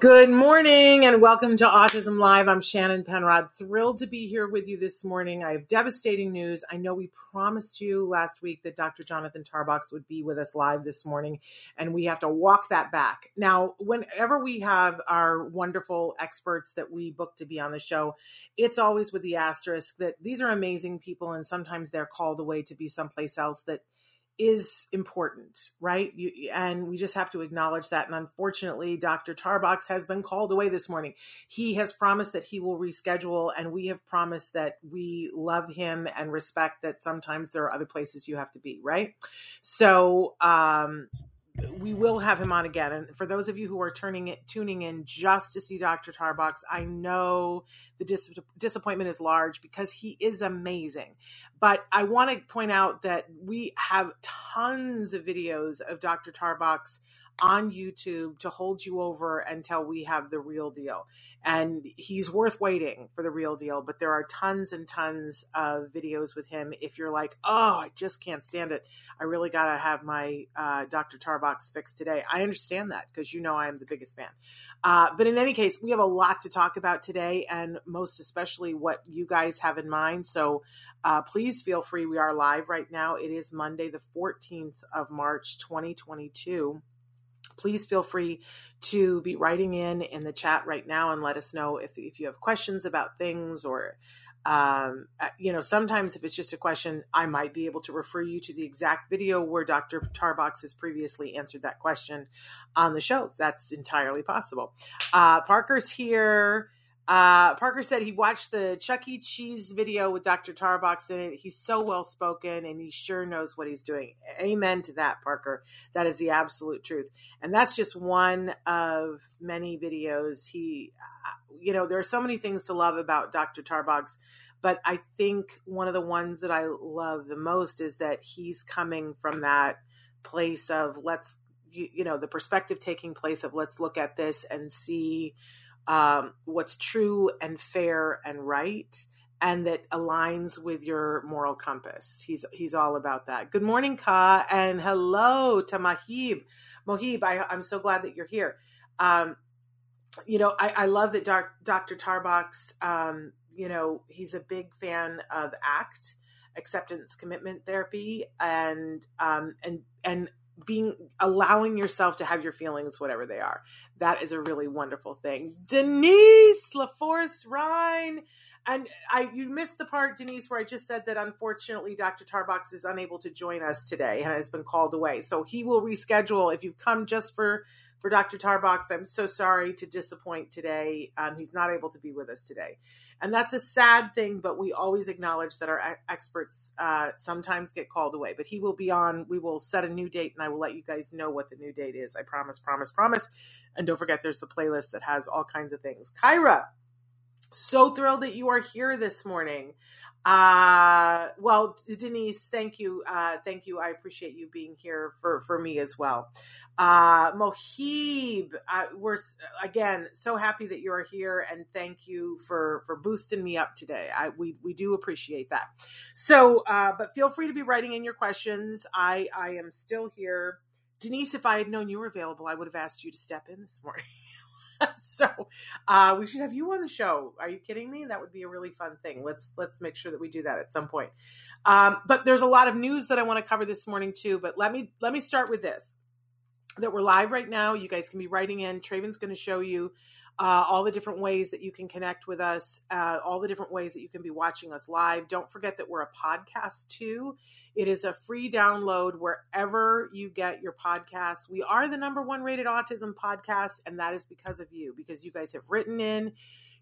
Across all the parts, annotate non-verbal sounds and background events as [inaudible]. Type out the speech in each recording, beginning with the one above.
Good morning and welcome to Autism Live. I'm Shannon Penrod. Thrilled to be here with you this morning. I have devastating news. I know we promised you last week that Dr. Jonathan Tarbox would be with us live this morning, and we have to walk that back. Now, whenever we have our wonderful experts that we book to be on the show, it's always with the asterisk that these are amazing people, and sometimes they're called away to be someplace else that is important, right? You, and we just have to acknowledge that. And unfortunately, Dr. Tarbox has been called away this morning. He has promised that he will reschedule, and we have promised that we love him and respect that sometimes there are other places you have to be, right? So, um, we will have him on again. And for those of you who are turning it, tuning in just to see Dr. Tarbox, I know the dis- disappointment is large because he is amazing. But I want to point out that we have tons of videos of Dr. Tarbox on YouTube to hold you over until we have the real deal. And he's worth waiting for the real deal, but there are tons and tons of videos with him. If you're like, oh, I just can't stand it, I really got to have my uh, Dr. Tarbox fixed today. I understand that because you know I am the biggest fan. Uh, but in any case, we have a lot to talk about today, and most especially what you guys have in mind. So uh, please feel free. We are live right now. It is Monday, the 14th of March, 2022 please feel free to be writing in in the chat right now and let us know if, if you have questions about things or um, uh, you know sometimes if it's just a question i might be able to refer you to the exact video where dr tarbox has previously answered that question on the show. That's entirely possible. Uh, parker's here uh, Parker said he watched the Chuck E. Cheese video with Dr. Tarbox in it. He's so well spoken and he sure knows what he's doing. Amen to that, Parker. That is the absolute truth. And that's just one of many videos. He, uh, you know, there are so many things to love about Dr. Tarbox, but I think one of the ones that I love the most is that he's coming from that place of let's, you, you know, the perspective taking place of let's look at this and see um, what's true and fair and right and that aligns with your moral compass. He's he's all about that. Good morning, Ka, and hello to Mahib. Mohib, I, am so glad that you're here. Um, you know, I, I love that doc, Dr. Tarbox, um, you know, he's a big fan of ACT, acceptance commitment therapy, and um, and and being allowing yourself to have your feelings whatever they are that is a really wonderful thing denise laforce rhine and i you missed the part denise where i just said that unfortunately dr tarbox is unable to join us today and has been called away so he will reschedule if you've come just for for Dr. Tarbox, I'm so sorry to disappoint today. Um, he's not able to be with us today. And that's a sad thing, but we always acknowledge that our experts uh, sometimes get called away. But he will be on. We will set a new date and I will let you guys know what the new date is. I promise, promise, promise. And don't forget, there's the playlist that has all kinds of things. Kyra, so thrilled that you are here this morning. Uh, well, Denise, thank you. Uh, thank you. I appreciate you being here for, for me as well. Uh, Mohib, uh, we're again so happy that you are here and thank you for, for boosting me up today. I, we, we do appreciate that. So, uh, but feel free to be writing in your questions. I, I am still here. Denise, if I had known you were available, I would have asked you to step in this morning. [laughs] [laughs] so uh, we should have you on the show. Are you kidding me? That would be a really fun thing. Let's let's make sure that we do that at some point. Um, but there's a lot of news that I want to cover this morning too. But let me let me start with this: that we're live right now. You guys can be writing in. Traven's going to show you uh, all the different ways that you can connect with us, uh, all the different ways that you can be watching us live. Don't forget that we're a podcast too. It is a free download wherever you get your podcasts. We are the number one rated autism podcast, and that is because of you, because you guys have written in.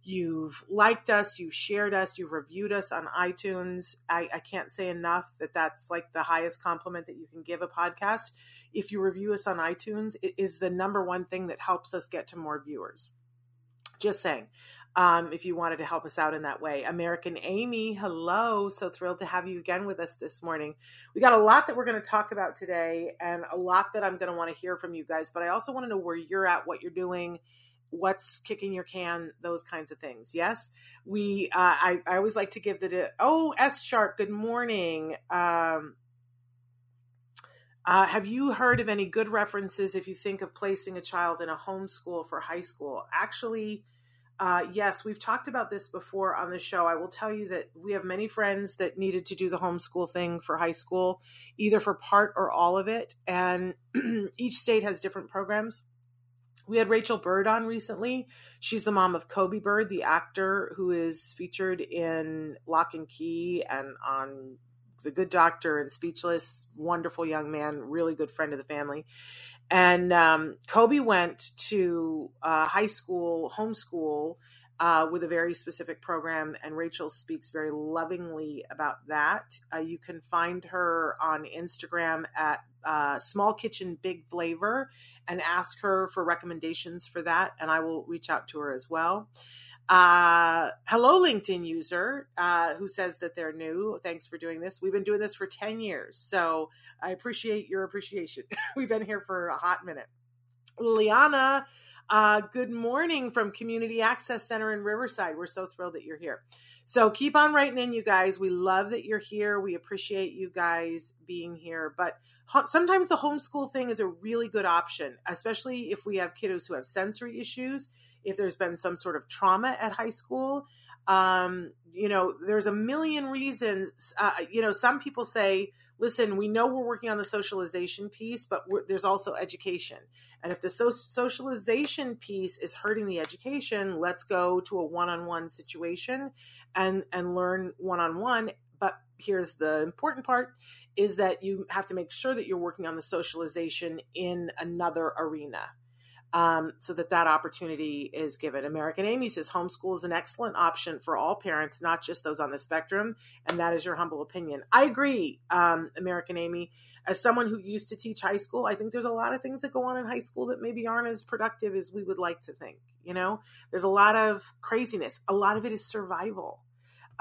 You've liked us, you've shared us, you've reviewed us on iTunes. I, I can't say enough that that's like the highest compliment that you can give a podcast. If you review us on iTunes, it is the number one thing that helps us get to more viewers. Just saying. um, if you wanted to help us out in that way. American Amy, hello. So thrilled to have you again with us this morning. We got a lot that we're going to talk about today and a lot that I'm going to want to hear from you guys, but I also want to know where you're at, what you're doing, what's kicking your can, those kinds of things. Yes, we. Uh, I I always like to give the oh S sharp. Good morning. Um, uh, have you heard of any good references if you think of placing a child in a homeschool for high school? Actually, uh, yes, we've talked about this before on the show. I will tell you that we have many friends that needed to do the homeschool thing for high school, either for part or all of it. And [clears throat] each state has different programs. We had Rachel Bird on recently. She's the mom of Coby Bird, the actor who is featured in Locke and Key and on The Good Doctor and Speechless. Wonderful young man, really good friend of the family. And um, Coby went to uh, high school, homeschool, uh, with a very specific program, and Rachel speaks very lovingly about that. Uh, you can find her on Instagram at uh, Small Kitchen Big Flavor and ask her for recommendations for that, and I will reach out to her as well. Uh, hello, LinkedIn user uh, who says that they're new. Thanks for doing this. We've been doing this for 10 years, so I appreciate your appreciation. [laughs] We've been here for a hot minute. Liliana, uh, good morning from Community Access Center in Riverside. We're so thrilled that you're here. So keep on writing in, you guys. We love that you're here. We appreciate you guys being here. But sometimes the homeschool thing is a really good option, especially if we have kiddos who have sensory issues if there's been some sort of trauma at high school. Um, you know, there's a million reasons. Uh, you know, some people say, listen, we know we're working on the socialization piece, but there's also education. And if the so- socialization piece is hurting the education, let's go to a one-on-one situation and and learn one-on-one. But here's the important part is that you have to make sure that you're working on the socialization in another arena um, so that that opportunity is given. American Amy says homeschool is an excellent option for all parents, not just those on the spectrum, and that is your humble opinion. I agree, um, American Amy. As someone who used to teach high school, I think there's a lot of things that go on in high school that maybe aren't as productive as we would like to think. You know, there's a lot of craziness. A lot of it is survival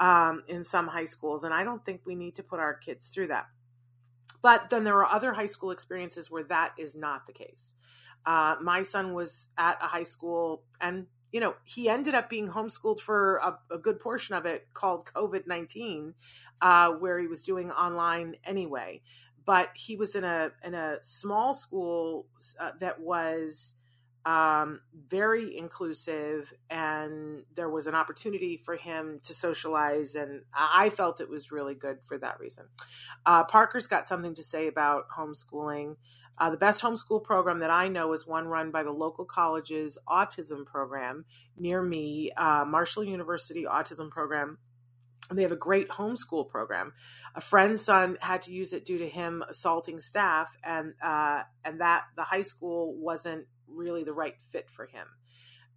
um, in some high schools, and I don't think we need to put our kids through that. But then there are other high school experiences where that is not the case. Uh, my son was at a high school and you know he ended up being homeschooled for a, a good portion of it called covid-19 uh, where he was doing online anyway. But he was in a in a small school uh, that was um, very inclusive and there was an opportunity for him to socialize and i felt it was really good for that reason. Uh, parker's got something to say about homeschooling uh, the best homeschool program that I know is one run by the local college's autism program near me, uh, Marshall University Autism Program. And they have a great homeschool program. A friend's son had to use it due to him assaulting staff, and uh, and that the high school wasn't really the right fit for him.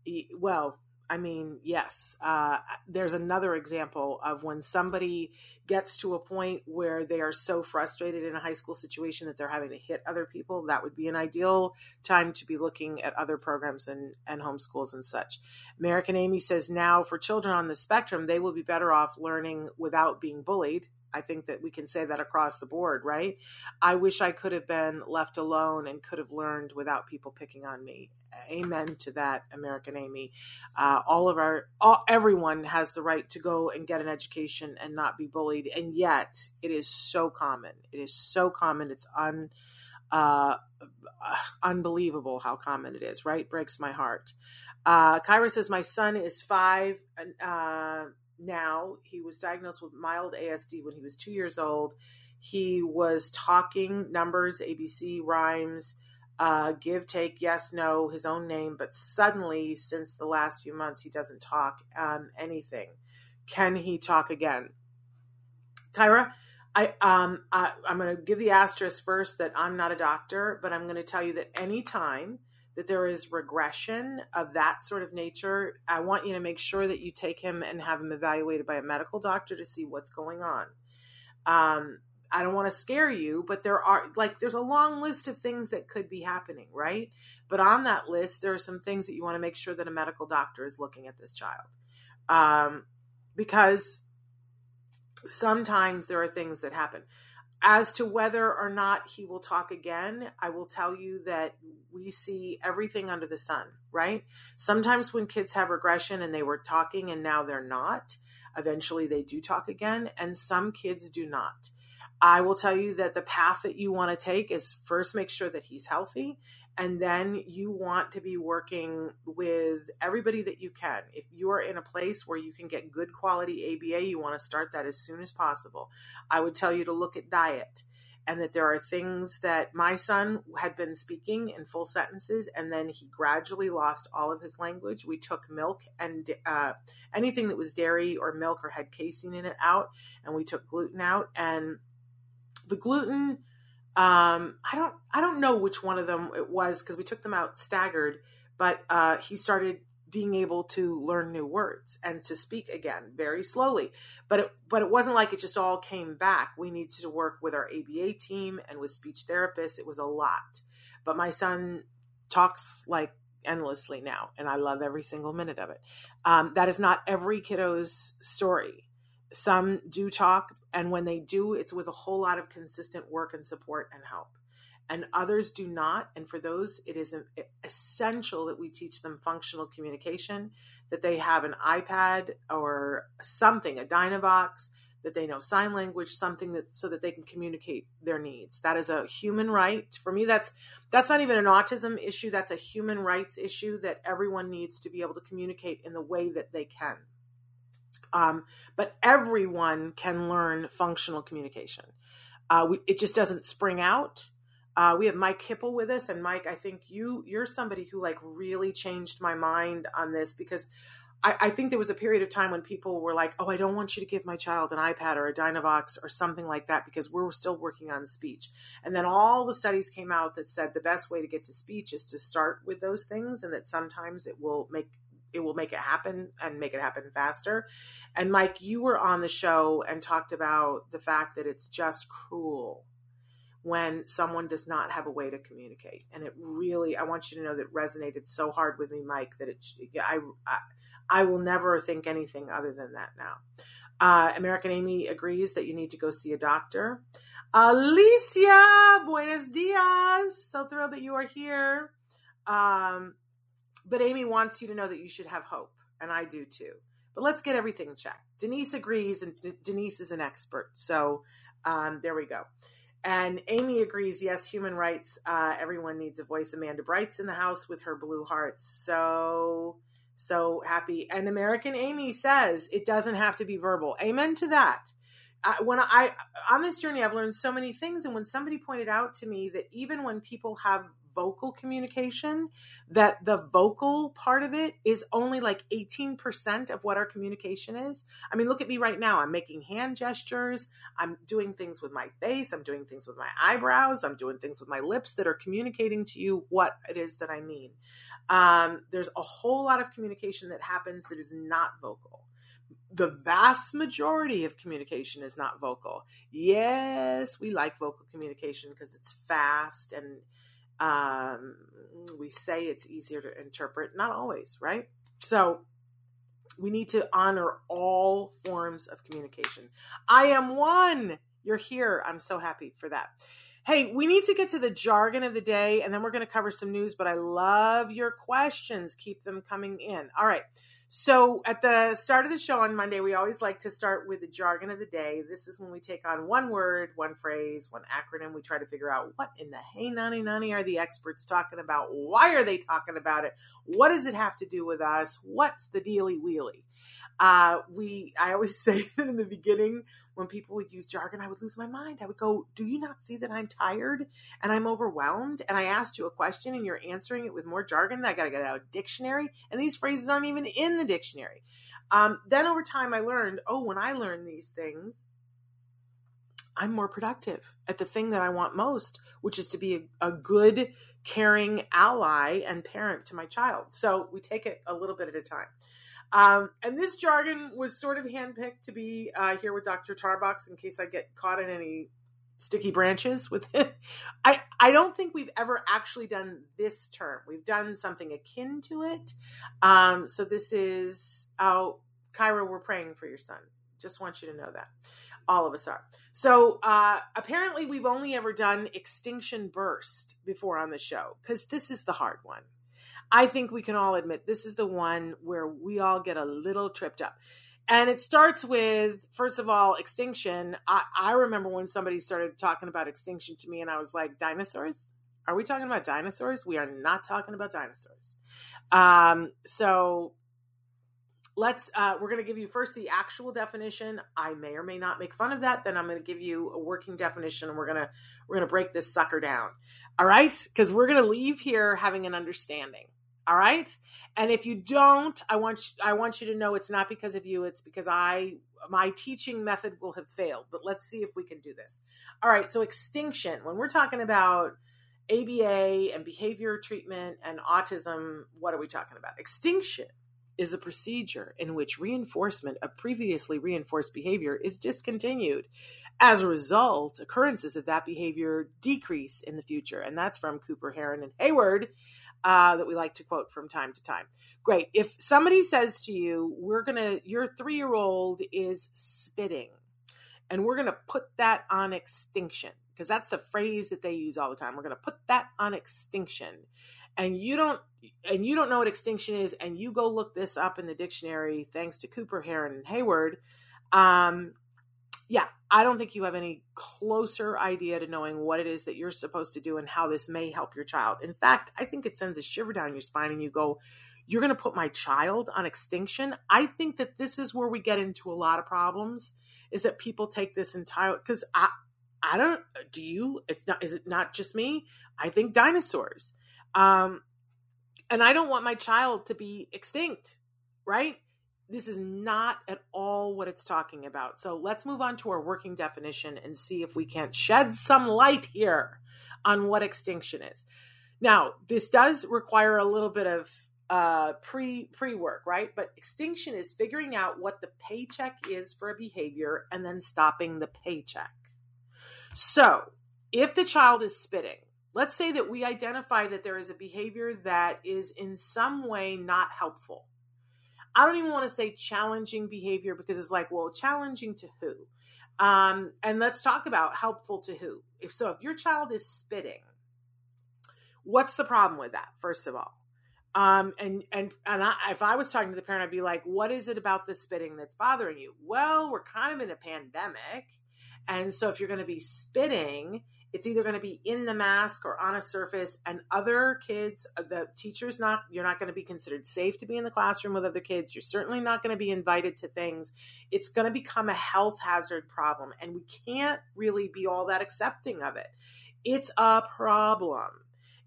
He, well, I mean, yes, uh, there's another example of when somebody gets to a point where they are so frustrated in a high school situation that they're having to hit other people. That would be an ideal time to be looking at other programs and, and homeschools and such. American Amy says now for children on the spectrum, they will be better off learning without being bullied I think that we can say that across the board, right? I wish I could have been left alone and could have learned without people picking on me. Amen to that, American Amy. Uh, all of our, all, everyone has the right to go and get an education and not be bullied, and yet it is so common. It is so common. It's un, uh, unbelievable how common it is. Right, breaks my heart. Uh, Kyra says my son is five. Uh, now. He was diagnosed with mild ASD when he was two years old. He was talking numbers, ABC, rhymes, uh, give, take, yes, no, his own name. But suddenly, since the last few months, he doesn't talk um, anything. Can he talk again? Tyra, I um I, I'm going to give the asterisk first that I'm not a doctor, but I'm going to tell you that anytime that there is regression of that sort of nature, I want you to make sure that you take him and have him evaluated by a medical doctor to see what's going on. Um, I don't want to scare you, but there are like there's a long list of things that could be happening, right? But on that list, there are some things that you want to make sure that a medical doctor is looking at this child. Um, because sometimes there are things that happen. As to whether or not he will talk again, I will tell you that we see everything under the sun, right? Sometimes when kids have regression and they were talking and now they're not, eventually they do talk again, and some kids do not. I will tell you that the path that you want to take is first make sure that he's healthy and then you want to be working with everybody that you can. If you are in a place where you can get good quality ABA, you want to start that as soon as possible. I would tell you to look at diet and that there are things that my son had been speaking in full sentences and then he gradually lost all of his language. We took milk and uh, anything that was dairy or milk or had casein in it out, and we took gluten out. And the gluten um, I don't I don't know which one of them it was because we took them out staggered, but uh, he started being able to learn new words and to speak again very slowly. But it, but it wasn't like it just all came back. We needed to work with our ABA team and with speech therapists. It was a lot. But my son talks like endlessly now, and I love every single minute of it. Um, that is not every kiddo's story some do talk and when they do it's with a whole lot of consistent work and support and help. And others do not. And for those it is essential that we teach them functional communication that they have an ipad or something a dynavox that they know sign language something that so that they can communicate their needs. That is a human right. For me that's that's not even an autism issue. That's a human rights issue that everyone needs to be able to communicate in the way that they can um, but everyone can learn functional communication. Uh, we, it just doesn't spring out. Uh, we have Mike Hipple with us, and Mike, I think you you're somebody who like really changed my mind on this because I, I, think there was a period of time when people were like, "Oh, I don't want you to give my child an iPad or a Dynavox or something like that because we're still working on speech." And then all the studies came out that said the best way to get to speech is to start with those things, and that sometimes it will make it will make it happen and make it happen faster. And Mike, you were on the show and talked about the fact that it's just cruel when someone does not have a way to communicate. And it really, I want you to know that resonated so hard with me, Mike, that it, I, I, I will never think anything other than that now. Uh, American Amy agrees that you need to go see a doctor. Alicia, buenos dias. So thrilled that you are here. Um, but Amy wants you to know that you should have hope, and I do too. But let's get everything checked. Denise agrees, and Denise is an expert. So um, there we go. And Amy agrees, yes, human rights. Uh, everyone needs a voice. Amanda Bright's in the house with her blue hearts. So, so happy. And American Amy says it doesn't have to be verbal. Amen to that. Uh, when I on this journey, I've learned so many things. And when somebody pointed out to me that even when people have vocal communication that the vocal part of it is only like 18% of what our communication is. I mean, look at me right now. I'm making hand gestures. I'm doing things with my face. I'm doing things with my eyebrows. I'm doing things with my lips that are communicating to you what it is that I mean. Um, there's a whole lot of communication that happens that is not vocal the vast majority of communication is not vocal. Yes, we like vocal communication because it's fast and um, we say it's easier to interpret, not always, right? So we need to honor all forms of communication. I am one. You're here. I'm so happy for that. Hey, we need to get to the jargon of the day and then we're going to cover some news, but I love your questions. Keep them coming in. All right. So at the start of the show on Monday, we always like to start with the jargon of the day. This is when we take on one word, one phrase, one acronym. We try to figure out what in the hey nanny nanny are the experts talking about? Why are they talking about it? What does it have to do with us? What's the dealy wheelie? Uh, we, I always [laughs] say that in the beginning, when people would use jargon, I would lose my mind. I would go, Do you not see that I'm tired and I'm overwhelmed? And I asked you a question and you're answering it with more jargon. I got to get out a dictionary. And these phrases aren't even in the dictionary. Um, then over time, I learned, oh, when I learn these things, I'm more productive at the thing that I want most, which is to be a, a, good, caring ally and parent to my child. So we take it a little bit at a time. Um, and this jargon was sort of handpicked to be uh, here with Dr. Tarbox in case I get caught in any sticky branches with [laughs] it. I, I don't think we've ever actually done this term. We've done something akin to it. Um, so this is, oh, Kyra, we're praying for your son. Just want you to know that. All of us are. So uh, apparently, we've only ever done Extinction Burst before on the show because this is the hard one. I think we can all admit this is the one where we all get a little tripped up. And it starts with, first of all, extinction. I, I remember when somebody started talking about extinction to me, and I was like, dinosaurs? Are we talking about dinosaurs? We are not talking about dinosaurs. Um, so let's uh, we're going to give you first the actual definition i may or may not make fun of that then i'm going to give you a working definition and we're going to we're going to break this sucker down all right because we're going to leave here having an understanding all right and if you don't i want you, i want you to know it's not because of you it's because i my teaching method will have failed but let's see if we can do this all right so extinction when we're talking about aba and behavior treatment and autism what are we talking about extinction is a procedure in which reinforcement of previously reinforced behavior is discontinued. As a result, occurrences of that behavior decrease in the future. And that's from Cooper, Heron, and Heward uh, that we like to quote from time to time. Great. If somebody says to you, we're to, your three year old is spitting, and we're to put that on extinction, because that's the phrase that they use all the time. We're to put that on extinction and you don't and you don't know what extinction is and you go look this up in the dictionary thanks to cooper heron and heward um yeah i don't think you have any closer idea to knowing what it is that you're supposed to do and how this may help your child. In fact i think it sends a shiver down your spine and you go you're going to put my child on extinction? I think that this is where we get into a lot of problems is that people take this entire because i i don't do you it's not is it not just me? I think dinosaurs. Um, and I don't want my child to be extinct, right? This is not at all what it's talking about. So let's move on to our working definition and see if we can't shed some light here on what extinction is. Now, this does require a little bit of uh, pre pre work, right? But extinction is figuring out what the paycheck is for a behavior and then stopping the paycheck. So, if the child is spitting, let's say that we identify that there is a behavior that is in some way not helpful. I don't even want to say challenging behavior because it's like, well, challenging to who? Um, and let's talk about helpful to who. If so, if your child is spitting, what's the problem with that? First of all, um, and and and I, if I was talking to the parent, I'd be like, "What is it about the spitting that's bothering you?" Well, we're kind of in a pandemic, and so if you're going to be spitting, it's either going to be in the mask or on a surface and other kids uh, the teacher's not you're not going to be considered safe to be in the classroom with other kids. You're certainly not going to be invited to things. It's going to become a health hazard problem and we can't really be all that accepting of it. It's a problem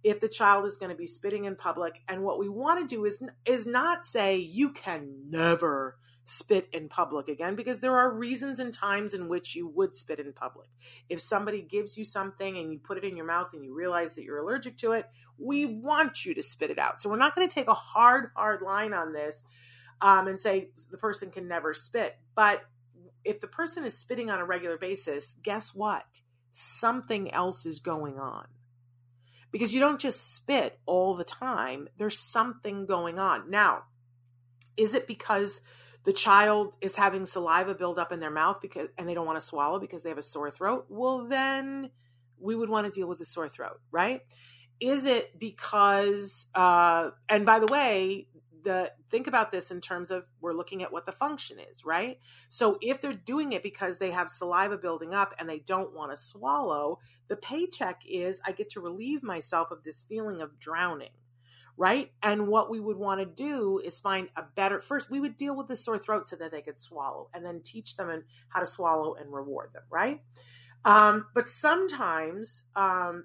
if the child is going to be spitting in public and what we want to do is is not say you can never spit in public again because there are reasons and times in which you would spit in public. If somebody gives you something and you put it in your mouth and you realize that you're allergic to it, we want you to spit it out. So we're not going to take a hard, hard line on this um, and say the person can never spit. But if the person is spitting on a regular basis, guess what? Something else is going on. Because you don't just spit all the time, there's something going on. Now, is it because the child is having saliva build up in their mouth because and they don't want to swallow because they have a sore throat well then we would want to deal with the sore throat right? Is it because uh and by the way the think about this in terms of we're looking at what the function is right? So if they're doing it because they have saliva building up and they don't want to swallow the paycheck is i get to relieve myself of this feeling of drowning right? And what we would want to do is find a better first we would deal with the sore throat so that they could swallow and then teach them how to swallow and reward them, right? Um, but sometimes um,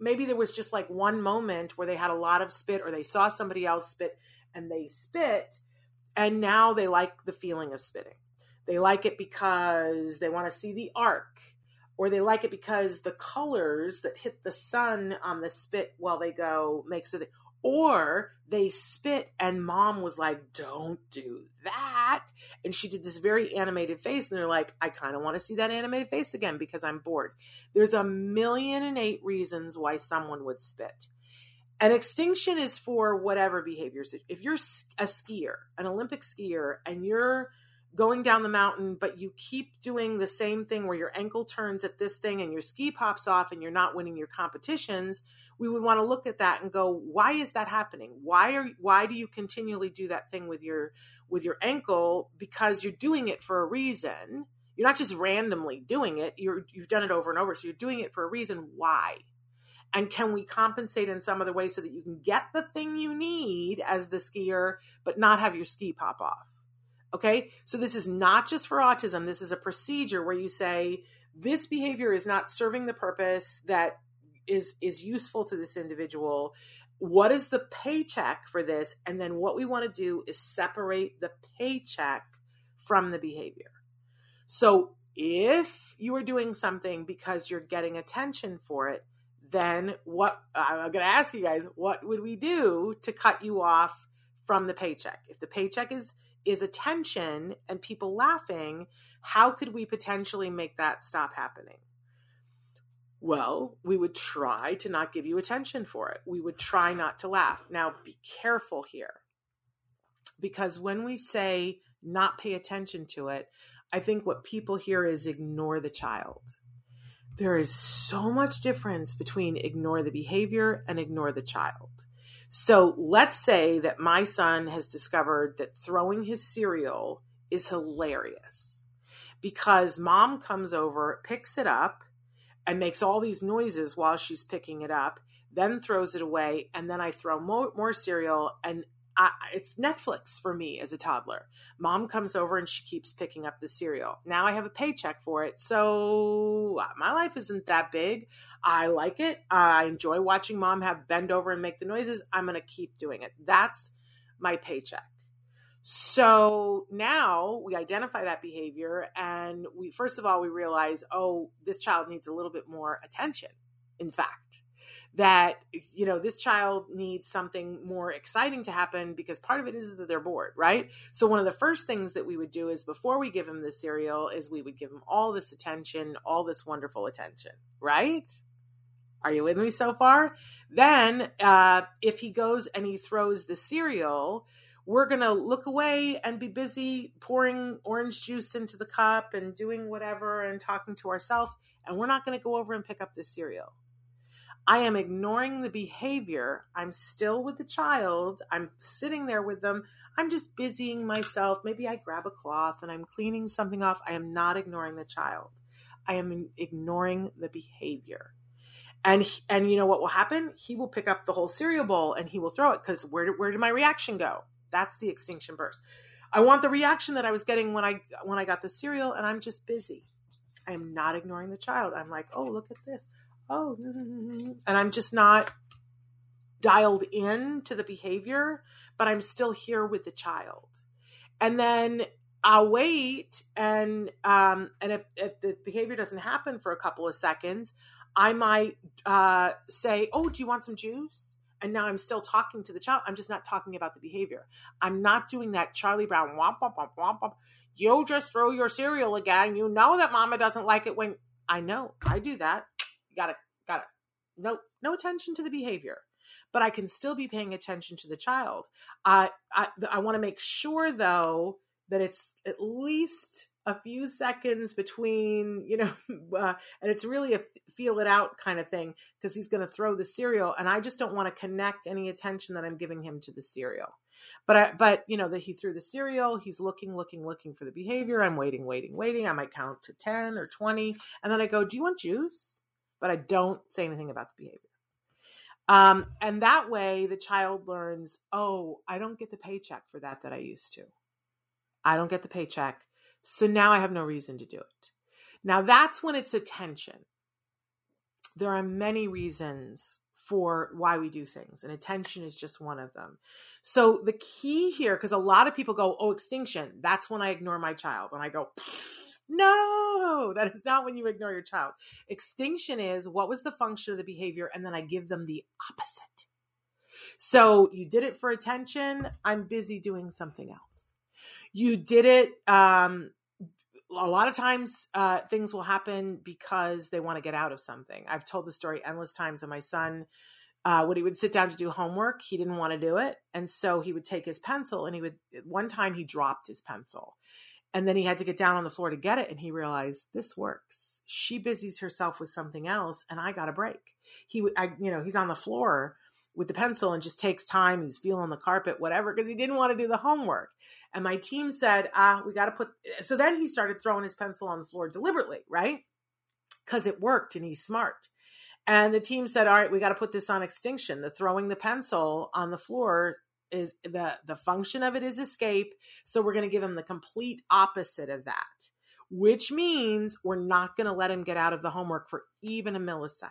maybe there was just like one moment where they had a lot of spit or they saw somebody else spit and they spit and now they like the feeling of spitting. They like it because they want to see the arc or they like it because the colors that hit the sun on the spit while they go makes it or they spit and mom was like don't do that. And she did this very animated face and they're like i kind of want to see that animated face again because i'm bored. There's a million and eight reasons why someone would spit. And extinction is for whatever behaviors. If you're a skier, an Olympic skier, and you're going down the mountain, but you keep doing the same thing where your ankle turns at this thing and your ski pops off and you're not winning your competitions, we would want to look at that and go, why is that happening? Why are why do you continually do that thing with your with your ankle? Because you're doing it for a reason. You're not just randomly doing it. You're you've done it over and over. So you're doing it for a reason. Why? And can we compensate in some other way so that you can get the thing you need as the skier, but not have your ski pop off? Okay. So this is not just for autism. This is a procedure where you say, this behavior is not serving the purpose that is is useful to this individual what is the paycheck for this and then what we want to do is separate the paycheck from the behavior so if you are doing something because you're getting attention for it then what I'm going to ask you guys, what would we do to cut you off from the paycheck? If the paycheck is is attention and people laughing, how could we potentially make that stop happening? Well, we would try to not give you attention for it. We would try not to laugh. Now, be careful here. Because when we say not pay attention to it, I think what people hear is ignore the child there is so much difference between ignore the behavior and ignore the child. So let's say that my son has discovered that throwing his cereal is hilarious because mom comes over, picks it up, and makes all these noises while she's picking it up, then throws it away, and then I throw more, more cereal and I, it's Netflix for me as a toddler. Mom comes over and she keeps picking up the cereal. Now I have a paycheck for it. So uh, my life isn't that big. I like it. I enjoy watching mom have bend over and make the noises. I'm going to keep doing it. That's my paycheck. So now we identify that behavior and we first of all we realize, oh, this child needs a little bit more attention. In fact, that you know this child needs something more exciting to happen because part of it is that they're bored right? So one of the first things that we would do is before we give him the cereal is we would give him all this attention all this wonderful attention right? Are you with me so far? Then uh, if he goes and he throws the cereal we're going to look away and be busy pouring orange juice into the cup and doing whatever and talking to ourselves and we're not going to go over and pick up the cereal I am ignoring the behavior. I'm still with the child. I'm sitting there with them. I'm just busying myself. Maybe I grab a cloth and I'm cleaning something off. I am not ignoring the child. I am ignoring the behavior. And and you know what will happen? He will pick up the whole cereal bowl and he will throw it because where where did my reaction go? That's the extinction burst. I want the reaction that I was getting when I when I got the cereal, and I'm just busy. I am not ignoring the child. I'm like, oh, look at this oh, and I'm just not dialed in to the behavior, but I'm still here with the child. And then I'll wait, and um, and if, if the behavior doesn't happen for a couple of seconds, I might uh, say, "Oh, do you want some juice?" And now I'm still talking to the child. I'm just not talking about the behavior. I'm not doing that Charlie Brown womp womp womp womp. womp. You just throw your cereal again. You know that Mama doesn't like it when I know I do that got it, got it. No, no attention to the behavior, but I can still be paying attention to the child. I, I, I want to make sure though that it's at least a few seconds between, you know, [laughs] uh, and it's really a feel it out kind of thing because he's going to throw the cereal, and I just don't want to connect any attention that I'm giving him to the cereal. But I, but you know that he threw the cereal. He's looking, looking, looking for the behavior. I'm waiting, waiting, waiting. I might count to ten or twenty, and then I go, "Do you want juice?" But I don't say anything about the behavior. Um, and that way the child learns, oh, I don't get the paycheck for that that I used to. I don't get the paycheck. So now I have no reason to do it. Now that's when it's attention. There are many reasons for why we do things, and attention is just one of them. So the key here, because a lot of people go, oh, extinction, that's when I ignore my child. And I go, no, that is not when you ignore your child. Extinction is what was the function of the behavior, and then I give them the opposite. So you did it for attention. I'm busy doing something else. You did it. Um, a lot of times, uh, things will happen because they want to get out of something. I've told the story endless times of my son uh, when he would sit down to do homework, he didn't want to do it. And so he would take his pencil and he would, one time he dropped his pencil. And then he had to get down on the floor to get it. And he realized this works. She busies herself with something else and I got a break. He I, you know, he's on the floor with the pencil and just takes time. He's feeling the carpet, whatever, because he didn't want to do the homework. And my team said, ah, we got to put, so then he started throwing his pencil on the floor deliberately, right? Because it worked and he's smart. And the team said, "All right, we got to put this on extinction. The throwing the pencil on the floor is the the function of it is escape. So we're going to give him the complete opposite of that, which means we're not going to let him get out of the homework for even a millisecond.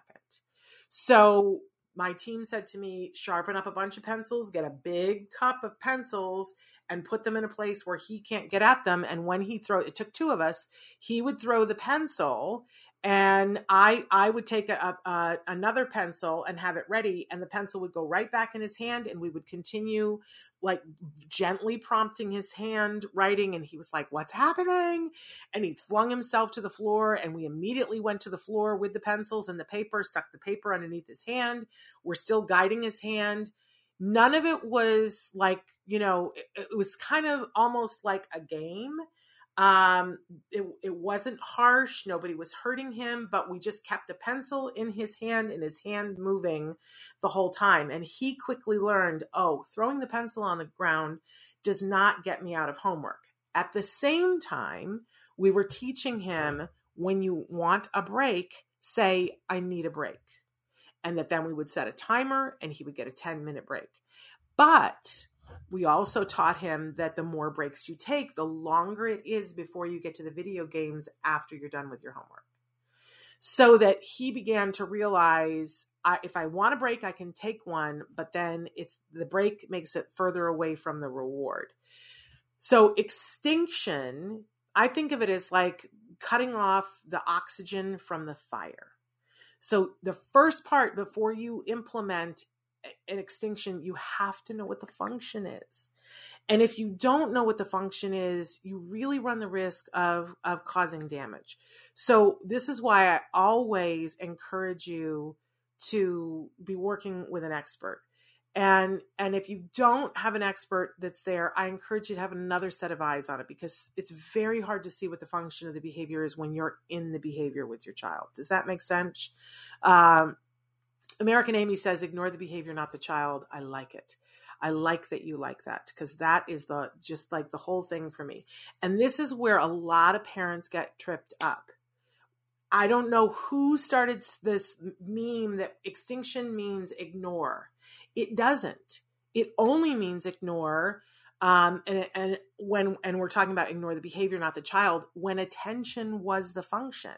So my team said to me, sharpen up a bunch of pencils, get a big cup of pencils, and put them in a place where he can't get at them. And when he throw, it took two of us, he would throw the pencil, and I I would take a, a, another pencil and have it ready, and the pencil would go right back in his hand, and we would continue like gently prompting his hand writing. And he was like what's happening? And he flung himself to the floor and we immediately went to the floor with the pencils and the paper stuck the paper underneath his hand. We're still guiding his hand none of it was like you know it, it was kind of almost like a game um, it, it wasn't harsh. Nobody was hurting him, but we just kept the pencil in his hand and his hand moving the whole time. And he quickly learned oh, throwing the pencil on the ground does not get me out of homework. At the same time, we were teaching him when you want a break, say, I need a break. And that then we would set a timer and he would get a 10 minute break. But we also taught him that the more breaks you take, the longer it is before you get to the video games after you're done with your homework. So that he began to realize I, if I want a break, I can take one, but then it's the break makes it further away from the reward. So extinction, I think of it as like cutting off the oxygen from the fire. So the first part before you implement an extinction, you have to know what the function is. And if you don't know what the function is, you really run the risk of, of causing damage. So, this is why I always encourage you to be working with an expert. And and if you don't have an expert that's there, I encourage you to have another set of eyes on it because it's very hard to see what the function of the behavior is when you're in the behavior with your child. Does that make sense? Um, American Amy says, ignore the behavior, not the child. I like it. I like that you like that because that is the just like the whole thing for me. And this is where a lot of parents get tripped up. I don't know who started this meme that extinction means ignore. It doesn't. It only means ignore um, and, and when and we're talking about ignore the behavior not the child when attention was the function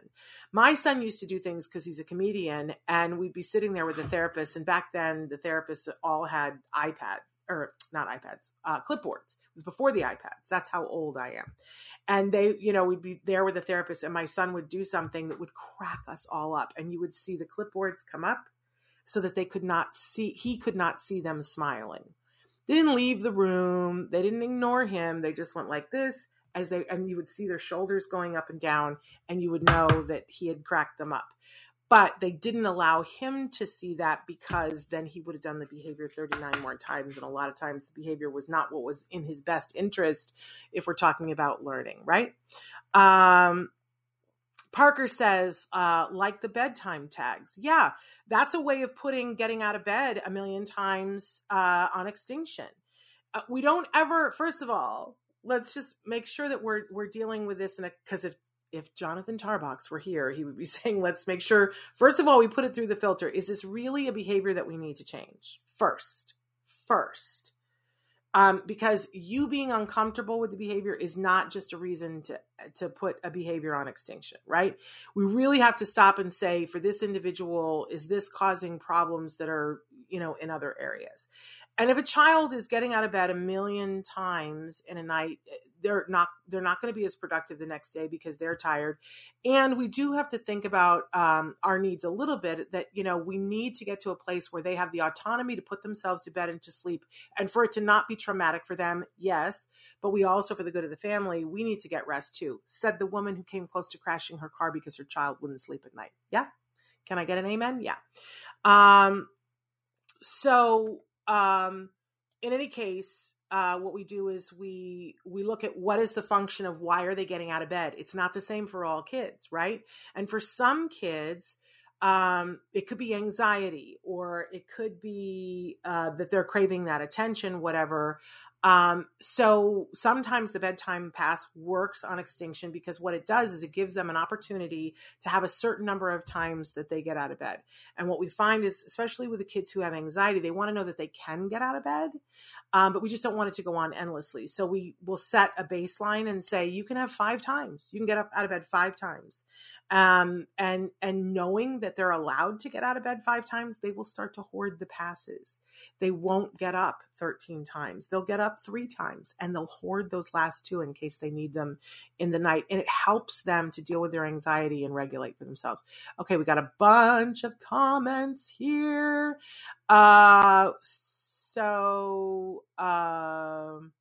my son used to do things because he's a comedian and we'd be sitting there with the therapist and back then the therapists all had ipad or not ipads uh, clipboards it was before the ipads that's how old i am and they you know we'd be there with the therapist and my son would do something that would crack us all up and you would see the clipboards come up so that they could not see he could not see them smiling they didn't leave the room. They didn't ignore him. They just went like this as they, and you would see their shoulders going up and down, and you would know that he had cracked them up. But they didn't allow him to see that because then he would have done the behavior 39 more times. And a lot of times the behavior was not what was in his best interest if we're talking about learning, right? Um, Parker says, uh, like the bedtime tags. Yeah, that's a way of putting getting out of bed a million times uh, on extinction. Uh, we don't ever, first of all, let's just make sure that we're we're dealing with this in a because if if Jonathan Tarbox were here, he would be [laughs] saying, let's make sure, first of all, we put it through the filter. Is this really a behavior that we need to change? First, first um, because you being uncomfortable with the behavior is not just a reason to to put a behavior on extinction right we really have to stop and say for this individual is this causing problems that are you know in other areas and if a child is getting out of bed a million times in a night they're not they're not going to be as productive the next day because they're tired. And we do have to think about um, our needs a little bit that you know we need to get to a place where they have the autonomy to put themselves to bed and to sleep and for it to not be traumatic for them yes but we also for the good of the family we need to get rest too. Said the woman who came close to crashing her car because her child wouldn't sleep at night. Yeah? Can i get an amen? Yeah. Um so um, in any case, uh, what we do is we we look at what is the function of why are they getting out of bed. It's not the same for all kids, right? And for some kids, um, it could be anxiety or it could be uh, that they're craving that attention, whatever. Um, so sometimes the bedtime pass works on extinction because what it does is it gives them an opportunity to have a certain number of times that they get out of bed. And what we find is, especially with the kids who have anxiety, they want to know that they can get out of bed, um, but we just don't want it to go on endlessly. So we will set a baseline and say you can have five times, you can get up out of bed five times, um, and and knowing that they're allowed to get out of bed five times, they will start to hoard the passes. They won't get up thirteen times; they'll get up three times, and they'll hoard those last two in case they need them in the night. And it helps them to deal with their anxiety and regulate for themselves. Okay, we got a bunch of comments here. Uh, so um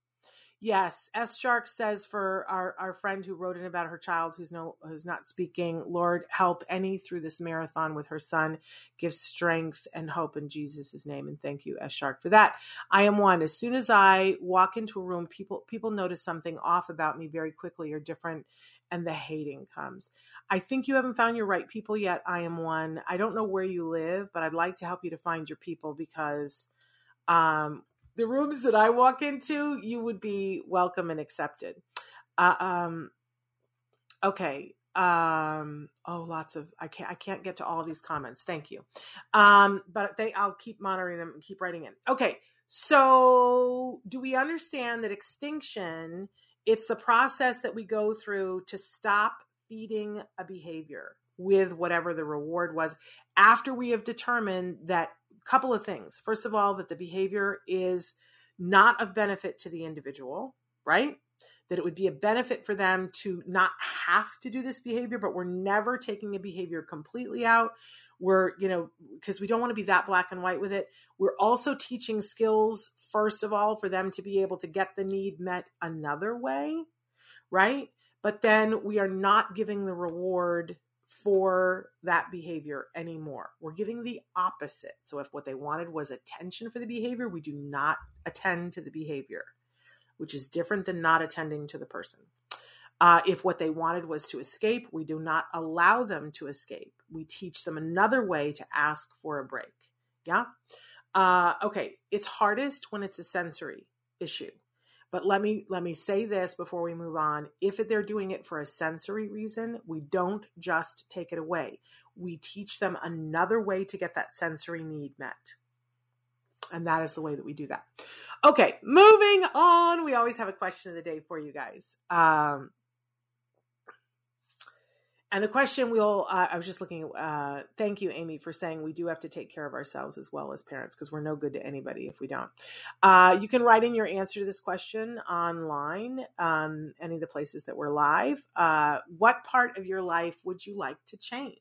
Yes, S Shark says for our, our friend who wrote in about her child who's no who's not speaking, Lord help any through this marathon with her son, give strength and hope in Jesus' name. And thank you, S Shark, for that. I am one. As soon as I walk into a room, people people notice something off about me very quickly or different, and the hating comes. I think you haven't found your right people yet. I am one. I don't know where you live, but I'd like to help you to find your people because um the rooms that I walk into, you would be welcome and accepted. Uh, um, okay. Um, oh, lots of I can't I can't get to all these comments. Thank you. Um, but they I'll keep monitoring them and keep writing in. Okay. So, do we understand that extinction? It's the process that we go through to stop feeding a behavior with whatever the reward was after we have determined that couple of things. First of all, that the behavior is not of benefit to the individual, right? That it would be a benefit for them to not have to do this behavior, but we're never taking a behavior completely out. We're, you know, because we don't want to be that black and white with it. We're also teaching skills, first of all, for them to be able to get the need met another way, right? But then we are not giving the reward for that behavior anymore. We're getting the opposite. So if what they wanted was attention for the behavior, we do not attend to the behavior, which is different than not attending to the person. Uh, if what they wanted was to escape, we do not allow them to escape. We teach them another way to ask for a break. Yeah. Uh, okay. It's hardest when it's a sensory issue. But let me let me say this before we move on. If they're doing it for a sensory reason, we don't just take it away. We teach them another way to get that sensory need met. And that is the way that we do that. Okay, moving on. We always have a question of the day for you guys. Um, and the question we'll, uh, I was just looking, uh, thank you, Amy, for saying we do have to take care of ourselves as well as parents because we're no good to anybody if we don't. Uh, you can write in your answer to this question online, um, any of the places that we're live. Uh, what part of your life would you like to change?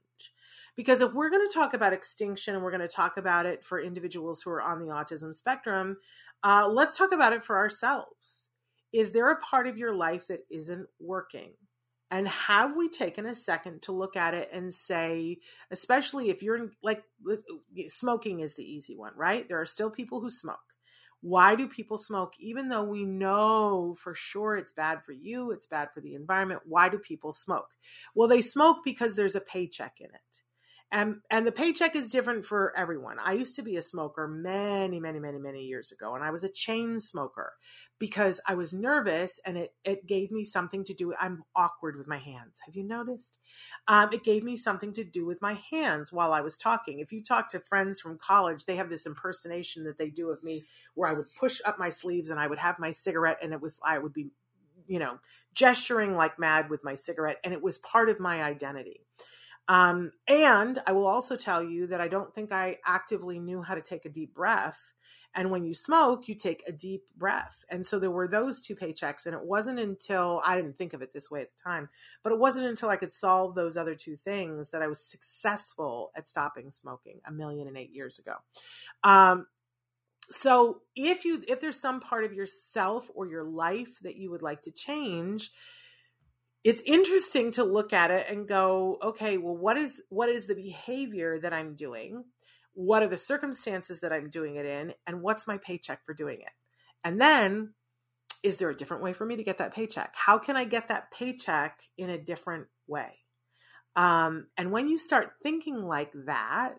Because if we're going to talk about extinction and we're going to talk about it for individuals who are on the autism spectrum, uh, let's talk about it for ourselves. Is there a part of your life that isn't working? And have we taken a second to look at it and say, especially if you're like, smoking is the easy one, right? There are still people who smoke. Why do people smoke? Even though we know for sure it's bad for you, it's bad for the environment, why do people smoke? Well, they smoke because there's a paycheck in it and and the paycheck is different for everyone. I used to be a smoker many many many many years ago and i was a chain smoker because i was nervous and it it gave me something to do. I'm awkward with my hands. Have you noticed? Um, it gave me something to do with my hands while i was talking. If you talk to friends from college they have this impersonation that they do of me where i would push up my sleeves and i would have my cigarette and it was i would be you know gesturing like mad with my cigarette and it was part of my identity um, and I will also tell you that I don't think I actively knew how to take a deep breath. And when you smoke, you take a deep breath. And so there were those two paychecks. And it wasn't until I didn't think of it this way at the time, but it wasn't until I could solve those other two things that I was successful at stopping smoking a million and eight years ago. Um, so if you if there's some part of yourself or your life that you would like to change, it's interesting to look at it and go okay well what is what is the behavior that i'm doing what are the circumstances that I'm doing it in, and what's my paycheck for doing it? And then, is there a different way for me to get that paycheck? How can I get that paycheck in a different way? Um, and when you start thinking like that,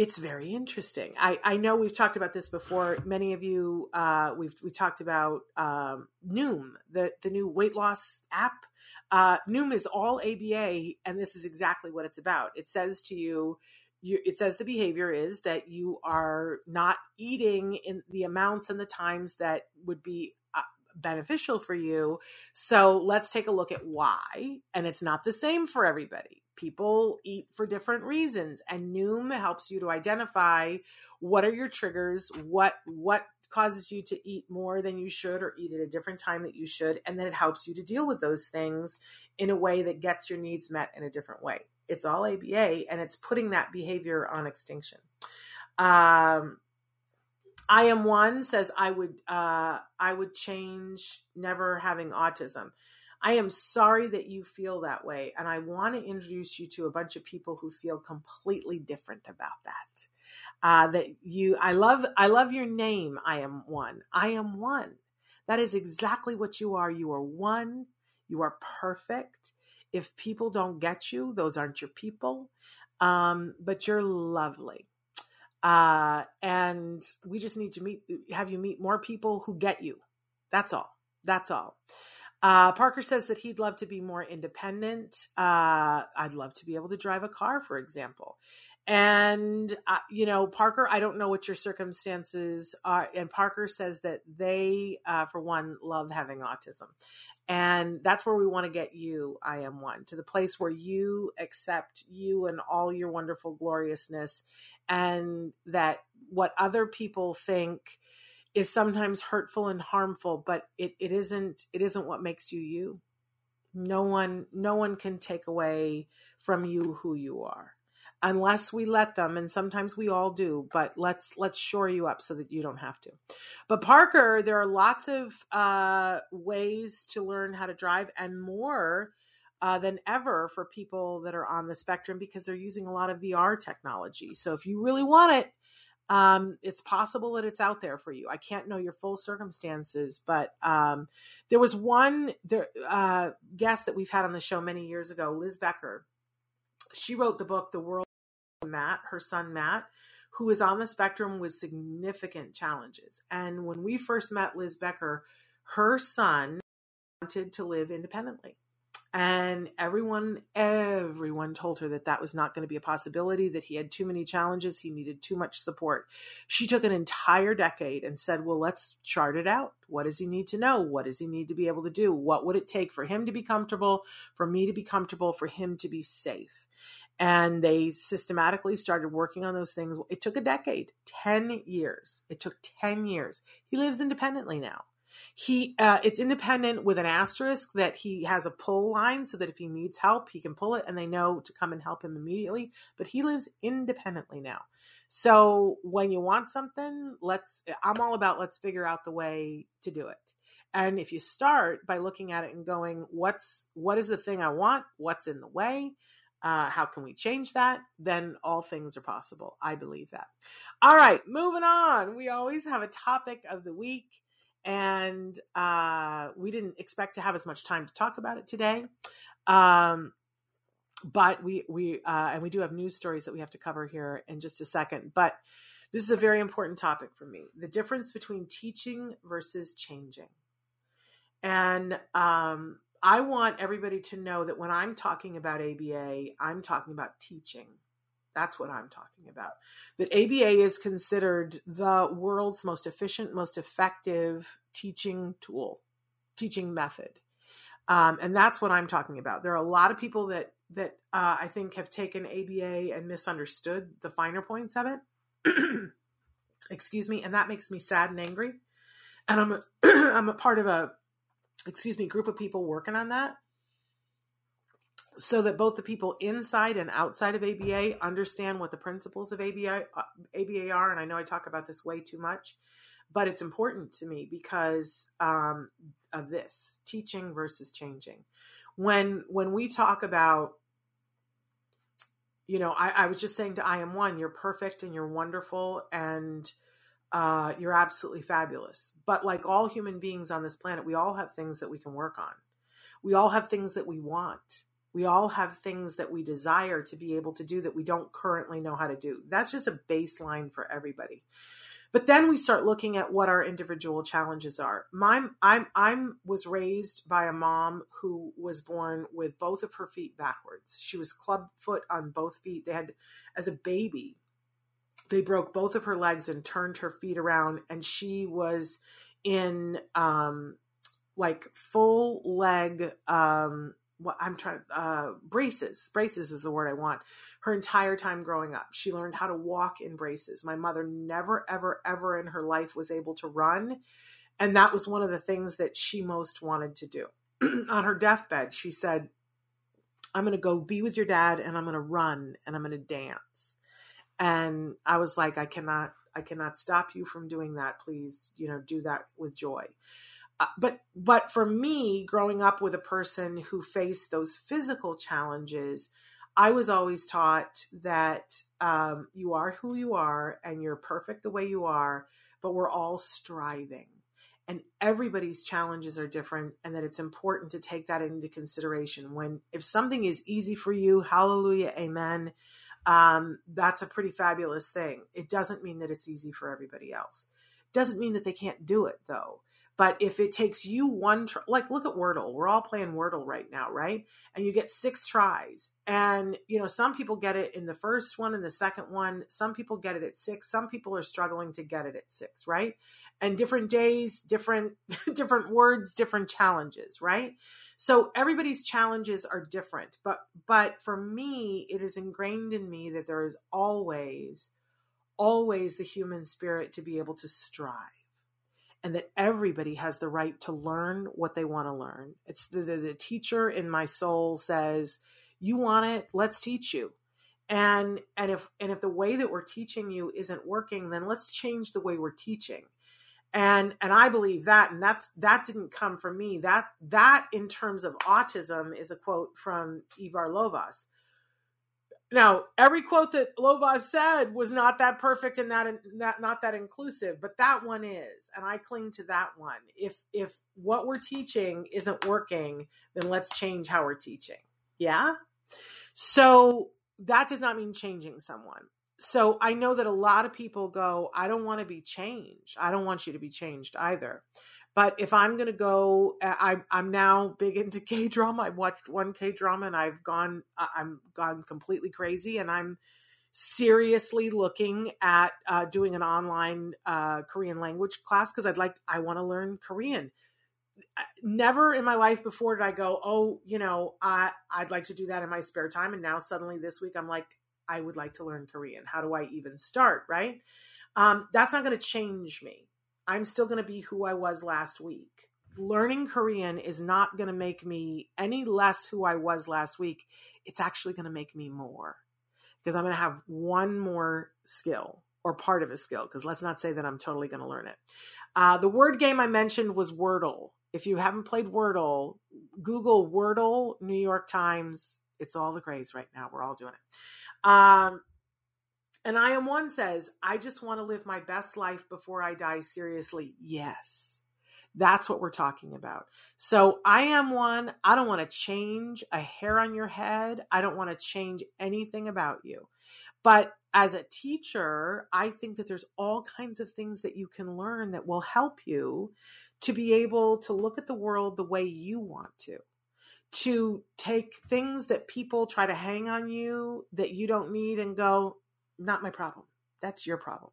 it's very interesting. I, I know we've talked about this before. Many of you, uh, we've we talked about um, Noom, the the new weight loss app. Uh, Noom is all ABA, and this is exactly what it's about. It says to you, you, it says the behavior is that you are not eating in the amounts and the times that would be uh, beneficial for you. So let's take a look at why. And it's not the same for everybody people eat for different reasons and noom helps you to identify what are your triggers what what causes you to eat more than you should or eat at a different time that you should and then it helps you to deal with those things in a way that gets your needs met in a different way it's all aba and it's putting that behavior on extinction um I am one says I would uh, I would change never having autism. I am sorry that you feel that way. And I want to introduce you to a bunch of people who feel completely different about that. Uh, that you, I love, I love your name. I am one. I am one. That is exactly what you are. You are one. You are perfect. If people don't get you, those aren't your people. Um, but you're lovely. Uh, and we just need to meet, have you meet more people who get you. That's all. That's all. Uh, Parker says that he'd love to be more independent. Uh, I'd love to be able to drive a car, for example. And, uh, you know, Parker, I don't know what your circumstances are. And Parker says that they, uh, for one, love having autism. And that's where we want to get you, I am one, to the place where you accept you and all your wonderful gloriousness, and that what other people think is sometimes hurtful and harmful but it, it isn't it isn't what makes you you. No one no one can take away from you who you are unless we let them and sometimes we all do but let's let's shore you up so that you don't have to. But parker there are lots of uh, ways to learn how to drive and more uh, than ever for people that are on the spectrum because they're using a lot of vr technology. So if you really want it um, it's possible that it's out there for you. I can't know your full circumstances, but um, there was one there, uh, guest that we've had on the show many years ago, Liz Becker. She wrote the book The World Matt, her son Matt, who is on the spectrum with significant challenges. And when we first met Liz Becker, her son wanted to live independently and everyone everyone told her that that was not going to be a possibility that he had too many challenges he needed too much support. She took an entire decade and said well let's chart it out. What does he need to know? What does he need to be able to do? What would it take for him to be comfortable for me to be comfortable for him to be safe? And they systematically started working on those things. It took a decade 10 years. It took 10 years. He lives independently now he uh, it's independent with an asterisk that he has a pull line so that if he needs help, he can pull it and they know to come and help him immediately. But he lives independently now. So when you want something, let's I'm all about let's figure out the way to do it. And if you start by looking at it and going, what's what is the thing I want? What's in the way? Uh, how can we change that? Then all things are possible. I believe that. All right, moving on. We always have a topic of the week and uh, we didn't expect to have as much time to talk about it today. Um, but we we uh, and we do have news stories that we have to cover here in just a second. But this is a very important topic for me: the difference between teaching versus changing. And um, I want everybody to know that when I'm talking about ABA, I'm talking about teaching. That's what I'm talking about. That ABA is considered the world's most efficient, most effective teaching tool, teaching method. Um, and that's what I'm talking about. There are a lot of people that that uh, I think have taken ABA and misunderstood the finer points of it. [clears throat] excuse me, and that makes me sad and angry. And I'm a, [clears throat] I'm a part of a excuse me group of people working on that so that both the people inside and outside of ABA understand what the principles of ABA, uh, ABA are. And I know I talk about this way too much, but it's important to me because um, of this teaching versus changing. When when we talk about you know, I, I was just saying to I am one, you're perfect and you're wonderful and uh, you're absolutely fabulous. But like all human beings on this planet, we all have things that we can work on. We all have things that we want. We all have things that we desire to be able to do that we don't currently know how to do. That's just a baseline for everybody. But then we start looking at what our individual challenges are. My, I'm, I'm was raised by a mom who was born with both of her feet backwards. She was clubfoot on both feet. They had, as a baby, they broke both of her legs and turned her feet around, and she was in um, like full leg um, what I'm trying uh braces. Braces is the word I want. Her entire time growing up, she learned how to walk in braces. My mother never ever ever in her life was able to run, and that was one of the things that she most wanted to do. [clears throat] On her deathbed, she said, "I'm going to go be with your dad and I'm going to run and I'm going to dance." And I was like, "I cannot I cannot stop you from doing that. Please, you know, do that with joy." Uh, but but for me growing up with a person who faced those physical challenges i was always taught that um, you are who you are and you're perfect the way you are but we're all striving. And everybody's challenges are different and that it's important to take that into consideration. When if something is easy for you hallelujah amen um, that's a pretty fabulous thing. It doesn't mean that it's easy for everybody else. Doesn't mean that they can't do it though but if it takes you one, tr- like look at Wordle, we're all playing Wordle right now, right? And you get six tries. And, you know, some people get it in the first one and the second one. Some people get it at six. Some people are struggling to get it at six, right? And different days, different, [laughs] different words, different challenges, right? So everybody's challenges are different. But, but for me, it is ingrained in me that there is always, always the human spirit to be able to strive and that everybody has the right to learn what they want to learn. It's the, the, the teacher in my soul says, "You want it? Let's teach you." And and if and if the way that we're teaching you isn't working, then let's change the way we're teaching. And and I believe that, and that's that didn't come from me. That that in terms of autism is a quote from Ivar Lovaas now, every quote that Lovaas said was not that perfect and that, that not that inclusive, but that one is, and I cling to that one. If if what we're teaching isn't working, then let's change how we're teaching. Yeah. So that does not mean changing someone. So I know that a lot of people go, I don't want to be changed. I don't want you to be changed either. But if I'm going to go, uh, I, I'm now big into [laughs] K drama. I've watched one K drama and I've gone, I'm gone completely crazy, and I'm seriously looking at uh, doing an online uh, Korean language class because I'd like, I want to learn Korean. Uh, never in my life before did I go, oh, you know, I I'd like to do that in my spare time, and now suddenly this week I'm like, I would like to learn Korean. How do I even start? Right? Um, that's not going to change me. I'm still going to be who I was last week. Learning Korean is not going to make me any less who I was last week. It's actually going to make me more because I'm going to have one more skill or part of a skill because let's not say that I'm totally going to learn it. Uh, the word game I mentioned was Wordle. If you haven't played Wordle, Google Wordle New York Times. It's all the craze right now. We're all doing it. Um, and I am one says, I just want to live my best life before I die seriously. Yes. That's what we're talking about. So I am one. I don't want to change a hair on your head. I don't want to change anything about you. But as a teacher, I think that there's all kinds of things that you can learn that will help you to be able to look at the world the way you want to to take things that people try to hang on you that you don't need and go, not my problem. That's your problem.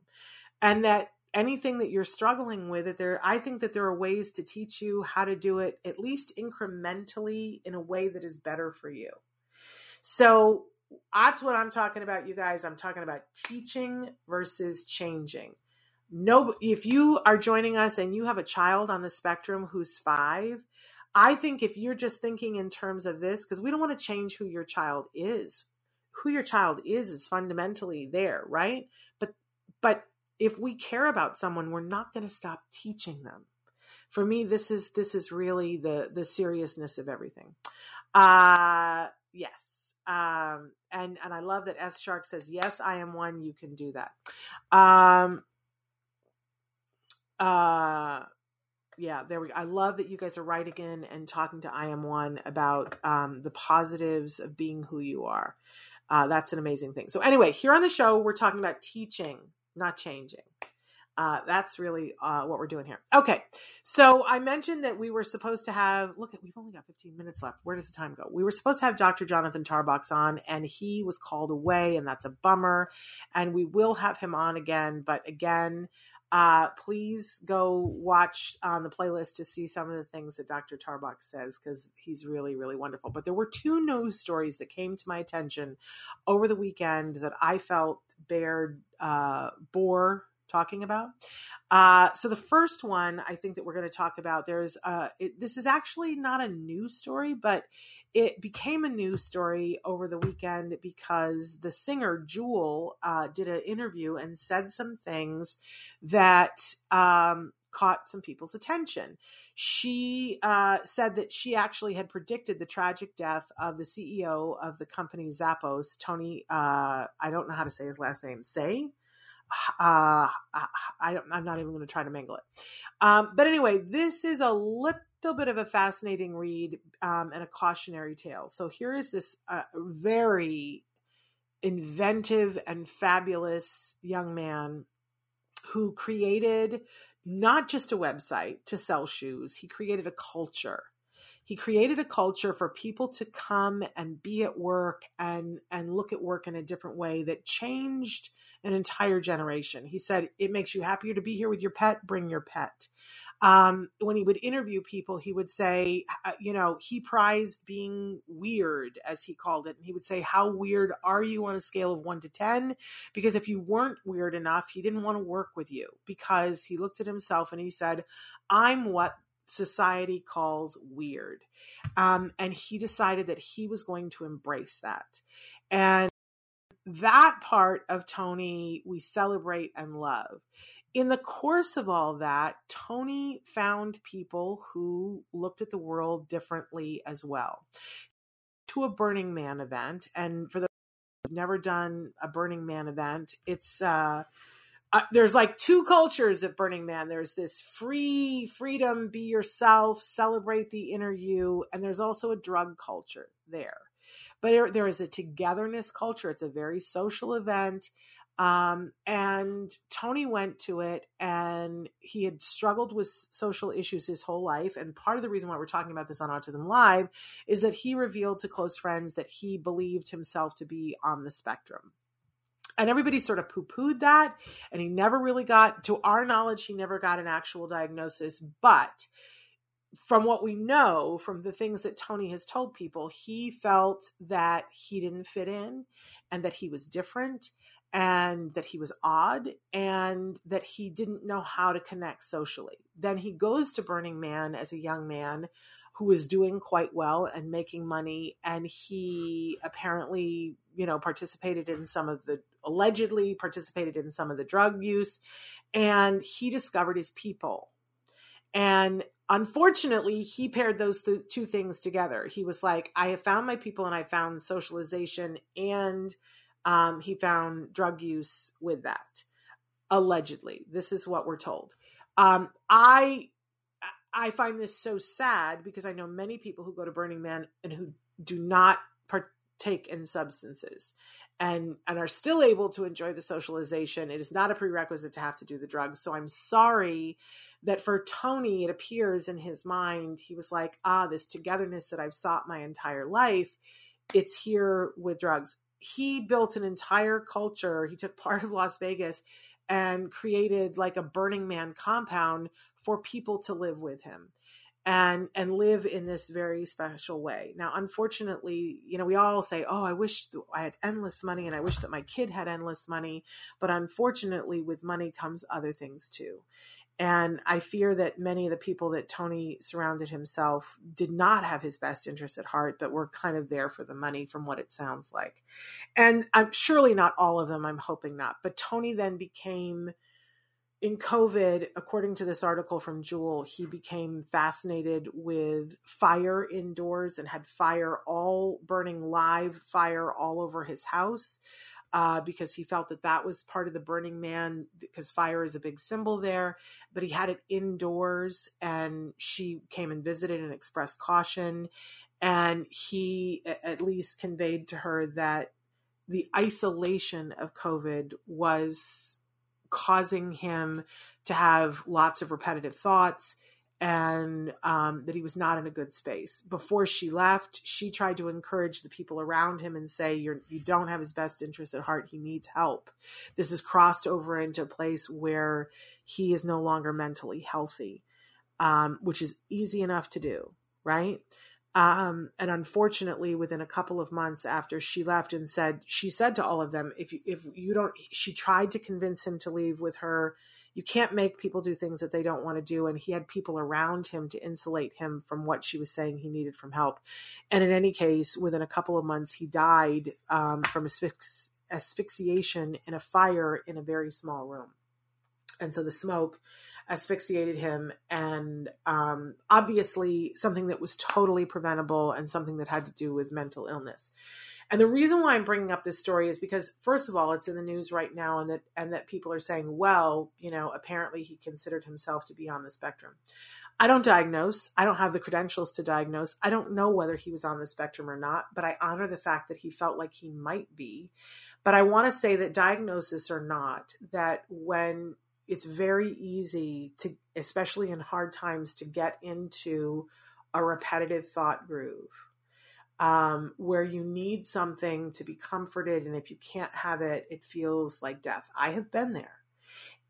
And that anything that you're struggling with that there I think that there are ways to teach you how to do it at least incrementally in a way that is better for you. So that's what I'm talking about you guys. I'm talking about teaching versus changing. No if you are joining us and you have a child on the spectrum who's 5, I think if you're just thinking in terms of this because we don't want to change who your child is who your child is is fundamentally there, right? But but if we care about someone, we're not going to stop teaching them. For me, this is this is really the the seriousness of everything. Uh yes. Um, and and I love that S Shark says, "Yes, I am one. You can do that." Um, uh, yeah, there we go. I love that you guys are writing in and talking to I am one about um, the positives of being who you are. Uh, that's an amazing thing. So anyway, here on the show, we're talking about teaching, not changing. Uh, that's really uh, what we're doing here. Okay, so I mentioned that we were supposed to have. Look, at we've only got 15 minutes left. Where does the time go? We were supposed to have Dr. Jonathan Tarbox on, and he was called away, and that's a bummer. And we will have him on again, but again, uh, please go watch on the playlist to see some of the things that Dr. Tarbox says because he's really, really wonderful. But there were two news stories that came to my attention over the weekend that I felt bared uh, bore talking about. Uh, so the first one I think that we're going to talk about, there's uh, it, this is actually not a news story, but it became a news story over the weekend because the singer Jewel uh, did an interview and said some things that um, caught some people's attention. She uh, said that she actually had predicted the tragic death of the CEO of the company Zappos, Tony. Uh, I don't know how to say his last name. Say uh, I I'm not even going to try to mangle it. Um, but anyway, this is a little bit of a fascinating read um, and a cautionary tale. So here is this uh, very inventive and fabulous young man who created not just a website to sell shoes, he created a culture he created a culture for people to come and be at work and and look at work in a different way that changed an entire generation. He said, It makes you happier to be here with your pet, bring your pet. Um, when he would interview people, he would say, uh, you know, he prized being weird, as he called it. And he would say, How weird are you on a scale of one to 10? Because if you weren't weird enough, he didn't want to work with you because he looked at himself and he said, I'm what society calls weird. Um, and he decided that he was going to embrace that. And that part of Tony we celebrate and love. In the course of all that, Tony found people who looked at the world differently as well. To a Burning Man event, and for the never done a Burning Man event, it's uh, uh, there's like two cultures at Burning Man. There's this free freedom, be yourself, celebrate the inner you, and there's also a drug culture there but there, there is a togetherness culture. It's a very social event. Um, and Tony went to it and he had struggled with social issues his whole life. And part of the reason why we're talking about this on Autism Live is that he revealed to close friends that he believed himself to be on the spectrum. And everybody sort of poo pooed that. And he never really got, to our knowledge, he never got an actual diagnosis. But from what we know from the things that Tony has told people, he felt that he didn't fit in and that he was different and that he was odd and that he didn't know how to connect socially. Then he goes to Burning Man as a young man who is doing quite well and making money and he apparently you know participated in some of the allegedly participated in some of the drug use and he discovered his people and unfortunately, he paired those th- two things together. He was like, I have found my people and I found socialization, and um, he found drug use with that. Allegedly, this is what we're told. Um, I I find this so sad because I know many people who go to Burning Man and who do not partake in substances and and are still able to enjoy the socialization it is not a prerequisite to have to do the drugs so i'm sorry that for tony it appears in his mind he was like ah this togetherness that i've sought my entire life it's here with drugs. He built an entire culture he took part of las vegas and created like a burning man compound for people to live with him and and live in this very special way. Now unfortunately you know we all say oh i wish i had endless money and i wish that my kid had endless money but unfortunately with money comes other things too and i fear that many of the people that tony surrounded himself did not have his best interest at heart but were kind of there for the money from what it sounds like. And i'm surely not all of them i'm hoping not. But tony then became in COVID, according to this article from Jewel, he became fascinated with fire indoors and had fire all burning live fire all over his house uh, because he felt that that was part of the Burning Man because fire is a big symbol there. But he had it indoors, and she came and visited and expressed caution. And he at least conveyed to her that the isolation of COVID was causing him to have lots of repetitive thoughts and um, that he was not in a good space. Before she left, she tried to encourage the people around him and say, You're, you don't have his best interest at heart. He needs help. This has crossed over into a place where he is no longer mentally healthy, um, which is easy enough to do, right? Um, and unfortunately, within a couple of months after she left and said, she said to all of them, if you, if you don't, she tried to convince him to leave with her. You can't make people do things that they don't want to do. And he had people around him to insulate him from what she was saying he needed from help. And in any case, within a couple of months, he died um, from asphyx- asphyxiation in a fire in a very small room. And so the smoke asphyxiated him and um, obviously something that was totally preventable and something that had to do with mental illness and the reason why i'm bringing up this story is because first of all it's in the news right now and that and that people are saying well you know apparently he considered himself to be on the spectrum. I don't diagnose. I don't have the credentials to diagnose. I don't know whether he was on the spectrum or not but i honor the fact that he felt like he might be. But i want to say that diagnosis or not that when it's very easy to especially in hard times to get into a repetitive thought groove um, where you need something to be comforted and if you can't have it it feels like death. I have been there.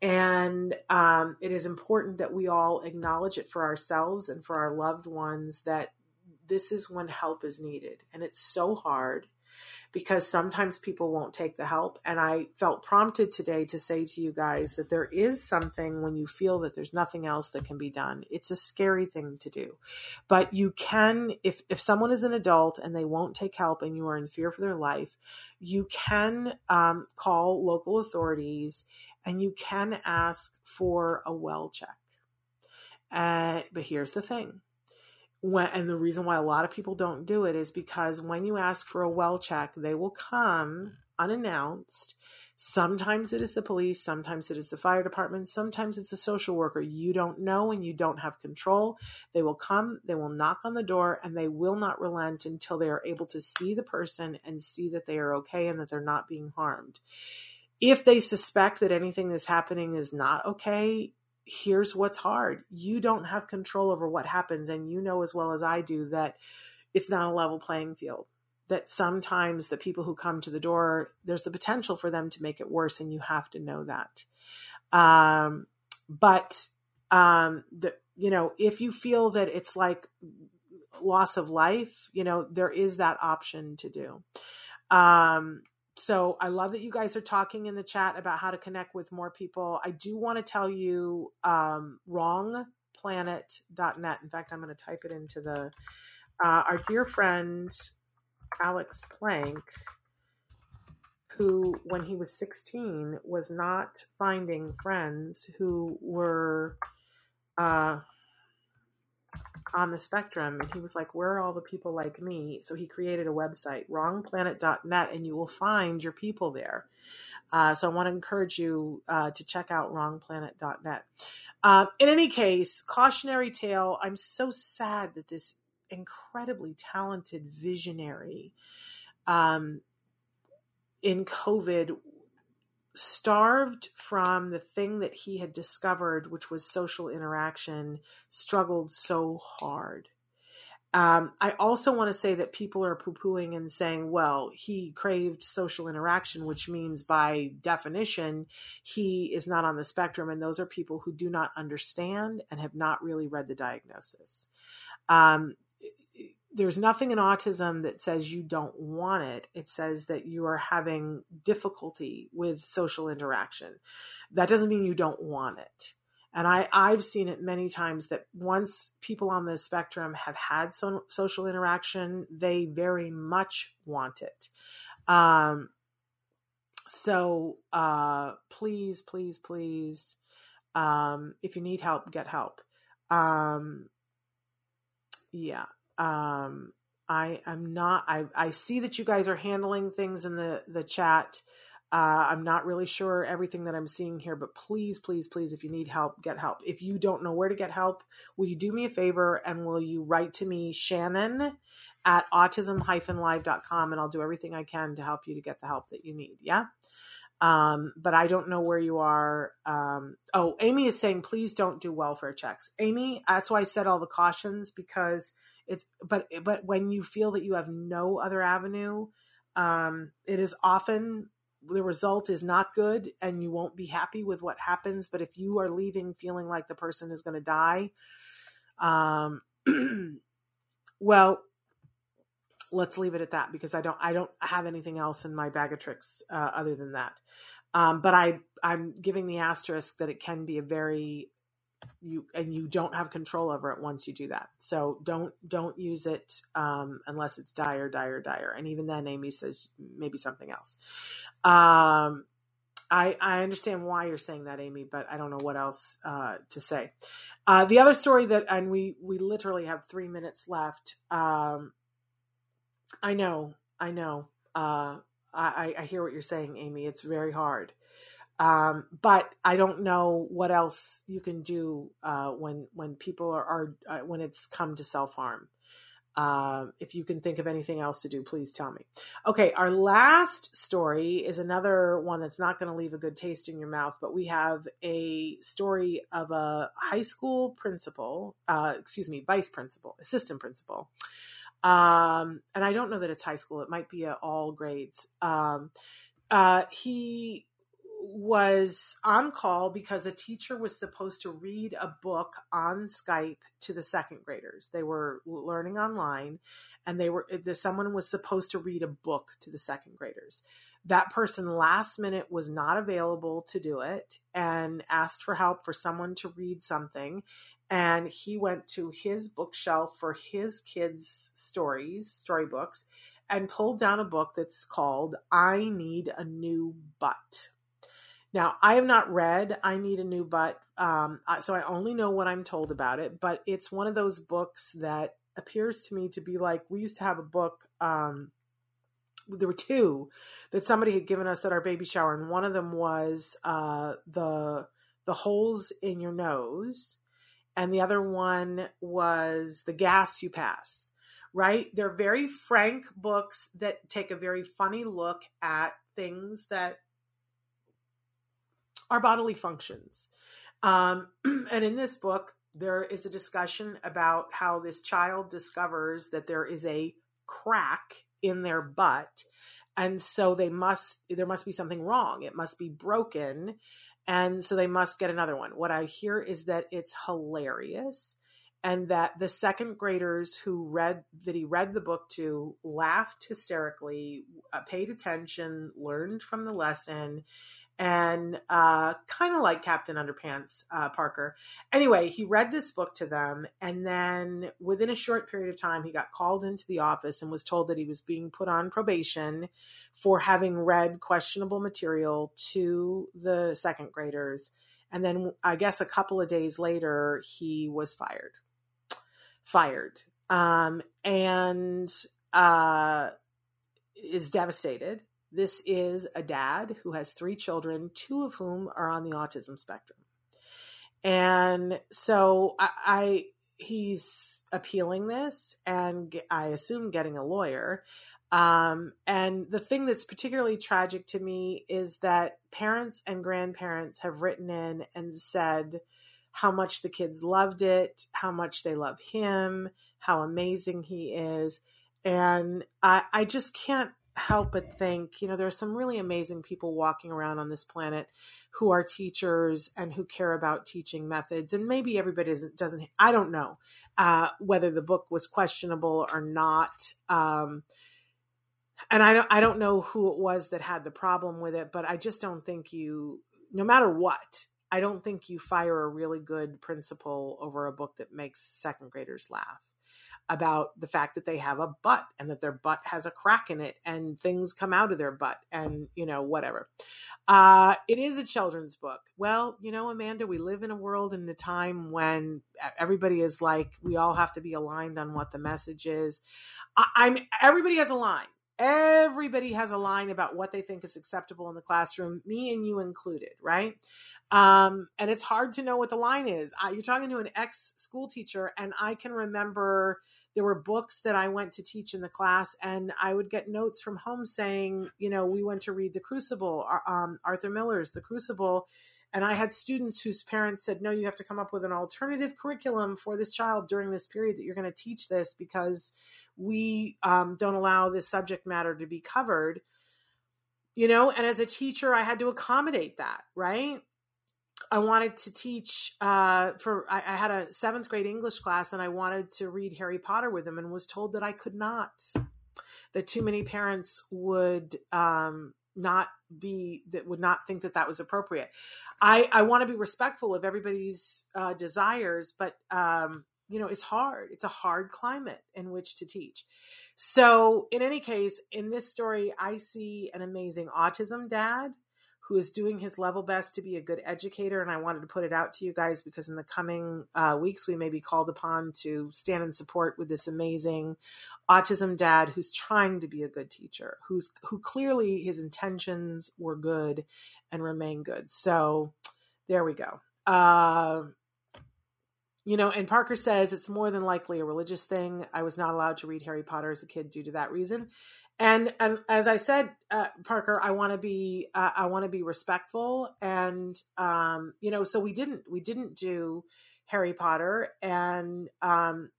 And um, it is important that we all acknowledge it for ourselves and for our loved ones that this is when help is needed. And it's so hard because sometimes people won't take the help. And I felt prompted today to say to you guys that there is something when you feel that there's nothing else that can be done. It's a scary thing to do. But you can, if, if someone is an adult and they won't take help and you are in fear for their life, you can um, call local authorities and you can ask for a well check. Uh, but here's the thing when, and the reason why a lot of people don't do it is because when you ask for a well check, they will come unannounced. Sometimes it is the police, sometimes it is the fire department, sometimes it's a social worker. You don't know and you don't have control. They will come, they will knock on the door, and they will not relent until they are able to see the person and see that they are okay and that they're not being harmed. If they suspect that anything that's happening is not okay, here's what's hard. You don't have control over what happens and you know as well as i do that it's not a level playing field. That sometimes the people who come to the door there's the potential for them to make it worse and you have to know that. Um, but um, the, you know if you feel that it's like loss of life you know there is that option to do. Um, so I love that you guys are talking in the chat about how to connect with more people. I do want to tell you um, wrongplanet.net. In fact, I'm going to type it into the uh, our dear friend Alex Plank, who when he was 16 was not finding friends who were uh, on the spectrum and he was like where are all the people like me? So he created a website wrongplanet.net and you will find your people there. Uh, so i want to encourage you uh, to check out wrongplanet.net uh, in any case cautionary tale i'm so sad that this incredibly talented visionary um, in covid starved from the thing that he had discovered, which was social interaction, struggled so hard. Um, I also want to say that people are poo pooing and saying, well, he craved social interaction, which means by definition, he is not on the spectrum. And those are people who do not understand and have not really read the diagnosis. Um, there's nothing in autism that says you don't want it. It says that you are having difficulty with social interaction. That doesn't mean you don't want it. And I, I've seen it many times that once people on the spectrum have had some social interaction, they very much want it. Um, so uh, please, please, please Um, if you need help, get help. Um, yeah. Um, I am not. I I see that you guys are handling things in the the chat. Uh, I'm not really sure everything that I'm seeing here, but please, please, please, if you need help, get help. If you don't know where to get help, will you do me a favor and will you write to me, Shannon at autism-live.com, and I'll do everything I can to help you to get the help that you need. Yeah. Um, but I don't know where you are. Um, oh, Amy is saying, please don't do welfare checks. Amy, that's why I said all the cautions because it's, but, but when you feel that you have no other avenue, um, it is often the result is not good and you won't be happy with what happens. But if you are leaving feeling like the person is going to die, um, [clears throat] well, let's leave it at that because I don't I don't have anything else in my bag of tricks uh, other than that. Um, but I I'm giving the asterisk that it can be a very you and you don't have control over it once you do that. So don't don't use it um, unless it's dire, dire, dire. And even then, Amy says maybe something else. Um, I I understand why you're saying that, Amy, but I don't know what else uh, to say. Uh, the other story that and we we literally have three minutes left. Um, I know, I know. Uh, I, I hear what you're saying, Amy. It's very hard. Um, but I don't know what else you can do uh, when when people are, are uh, when it's come to self harm. Uh, if you can think of anything else to do, please tell me. Okay, our last story is another one that's not going to leave a good taste in your mouth, but we have a story of a high school principal, uh, excuse me, vice principal, assistant principal, um, and I don't know that it's high school. It might be all grades. Um, uh, he was on call because a teacher was supposed to read a book on Skype to the second graders. They were learning online, and they were someone was supposed to read a book to the second graders. That person last minute was not available to do it and asked for help for someone to read something and he went to his bookshelf for his kids' stories, storybooks, and pulled down a book that's called I Need a New Butt. Now, I have not read I Need a New Butt, um, so I only know what I'm told about it, but it's one of those books that appears to me to be like we used to have a book. Um, there were two that somebody had given us at our baby shower, and one of them was uh, the the holes in your nose and the other one was The Gas You Pass, right? They're very frank books that take a very funny look at things that are bodily functions. Um, [clears throat] and in this book, there is a discussion about how this child discovers that there is a crack in their butt and so they must there must be something wrong it must be broken and so they must get another one. What I hear is that it's hilarious and that the second graders who read that he read the book to laughed hysterically, uh, paid attention, learned from the lesson, and uh, kind of like Captain Underpants uh, Parker. Anyway, he read this book to them, and then within a short period of time, he got called into the office and was told that he was being put on probation for having read questionable material to the second graders. And then I guess a couple of days later, he was fired. Fired. Um, and uh, is devastated this is a dad who has three children, two of whom are on the autism spectrum. And so I, I he's appealing this and I assume getting a lawyer. Um, and the thing that's particularly tragic to me is that parents and grandparents have written in and said how much the kids loved it, how much they love him, how amazing he is. And I, I just can't help but think, you know, there are some really amazing people walking around on this planet who are teachers and who care about teaching methods. And maybe everybody doesn't, doesn't I don't know uh, whether the book was questionable or not. Um, and I don't, I don't know who it was that had the problem with it, but I just don't think you, no matter what, I don't think you fire a really good principal over a book that makes second graders laugh. About the fact that they have a butt and that their butt has a crack in it and things come out of their butt and you know whatever. Uh, it is a children's book. Well you know amanda we live in a world in a time when everybody is like we all have to be aligned on what the message is. I, i'm everybody has a line. Everybody has a line about what they think is acceptable in the classroom me and you included right? Um, and it's hard to know what the line is. I, you're talking to an ex school teacher and i can remember there were books that i went to teach in the class and i would get notes from home saying you know we went to read the crucible um, arthur miller's the crucible and I had students whose parents said, no, you have to come up with an alternative curriculum for this child during this period that you're going to teach this because we um, don't allow this subject matter to be covered. You know and as a teacher i had to accommodate that right i wanted to teach uh, for I, I, had a seventh grade english class and i wanted to read harry potter with them and was told that i could not that too many parents would um, not be that would not think that that was appropriate i i want to be respectful of everybody's uh, desires but um, you know, it's hard. It's a hard climate in which to teach. So, in any case, in this story, I see an amazing autism dad who is doing his level best to be a good educator. And I wanted to put it out to you guys because in the coming uh, weeks, we may be called upon to stand in support with this amazing autism dad who's trying to be a good teacher, who's who clearly his intentions were good and remain good. So, there we go. Uh, you know, and Parker says it's more than likely a religious thing. I was not allowed to read Harry Potter as a kid due to that reason. And and as I said, uh, Parker, I want to be uh, I want to be respectful, and um, you know, so we didn't we didn't do Harry Potter, and um,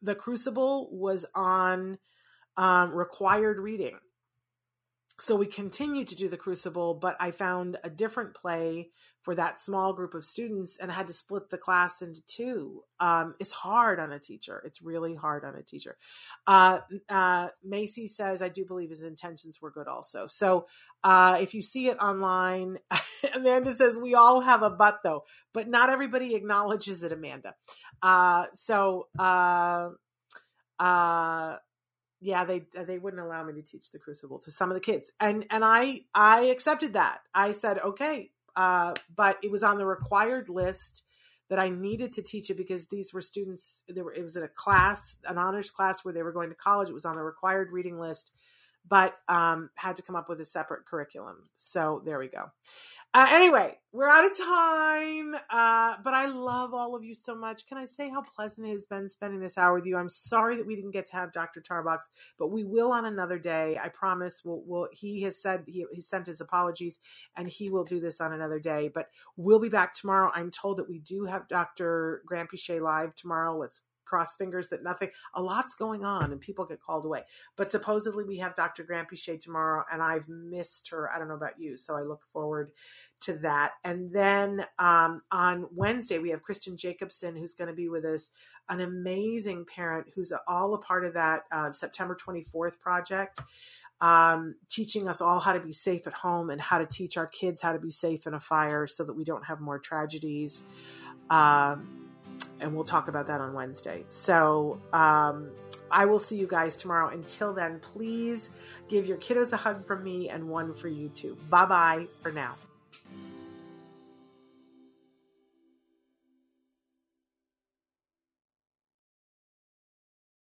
the Crucible was on um, required reading so we continued to do the crucible but i found a different play for that small group of students and I had to split the class into two. Um, it's hard on a teacher. It's really hard on a teacher. Uh, uh, macy says i do believe his intentions were good also. So uh, if you see it online [laughs] amanda says we all have a butt though but not everybody acknowledges it amanda. Uh, so uh, uh, yeah they they wouldn't allow me to teach the crucible to some of the kids. And and i i accepted that. I said okay uh, but it was on the required list that i needed to teach it because these were students there were it was in a class an honors class where they were going to college. It was on the required reading list but um, had to come up with a separate curriculum so there we go uh, anyway, we're out of time, uh, but I love all of you so much. Can I say how pleasant it has been spending this hour with you? I'm sorry that we didn't get to have Dr. Tarbox, but we will on another day. I promise. We'll, we'll he has said he, he sent his apologies, and he will do this on another day. But we'll be back tomorrow. I'm told that we do have Dr. Granpeesheh live tomorrow. Let's cross fingers that nothing, a lot's going on and people get called away. But supposedly we have Dr. Granpeesheh tomorrow and I've missed her. I don't know about you. So I look forward to that. And then um, on Wednesday, we have Kristen Jacobson, who's going to be with us, an amazing parent who's all a part of that uh, September 24th project. Um, teaching us all how to be safe at home and how to teach our kids how to be safe in a fire so that we don't have more tragedies. Um, and we'll talk about that on Wednesday. So um, I will see you guys tomorrow. Until then, please give your kiddos a hug from me and one for you too. Bye bye for now.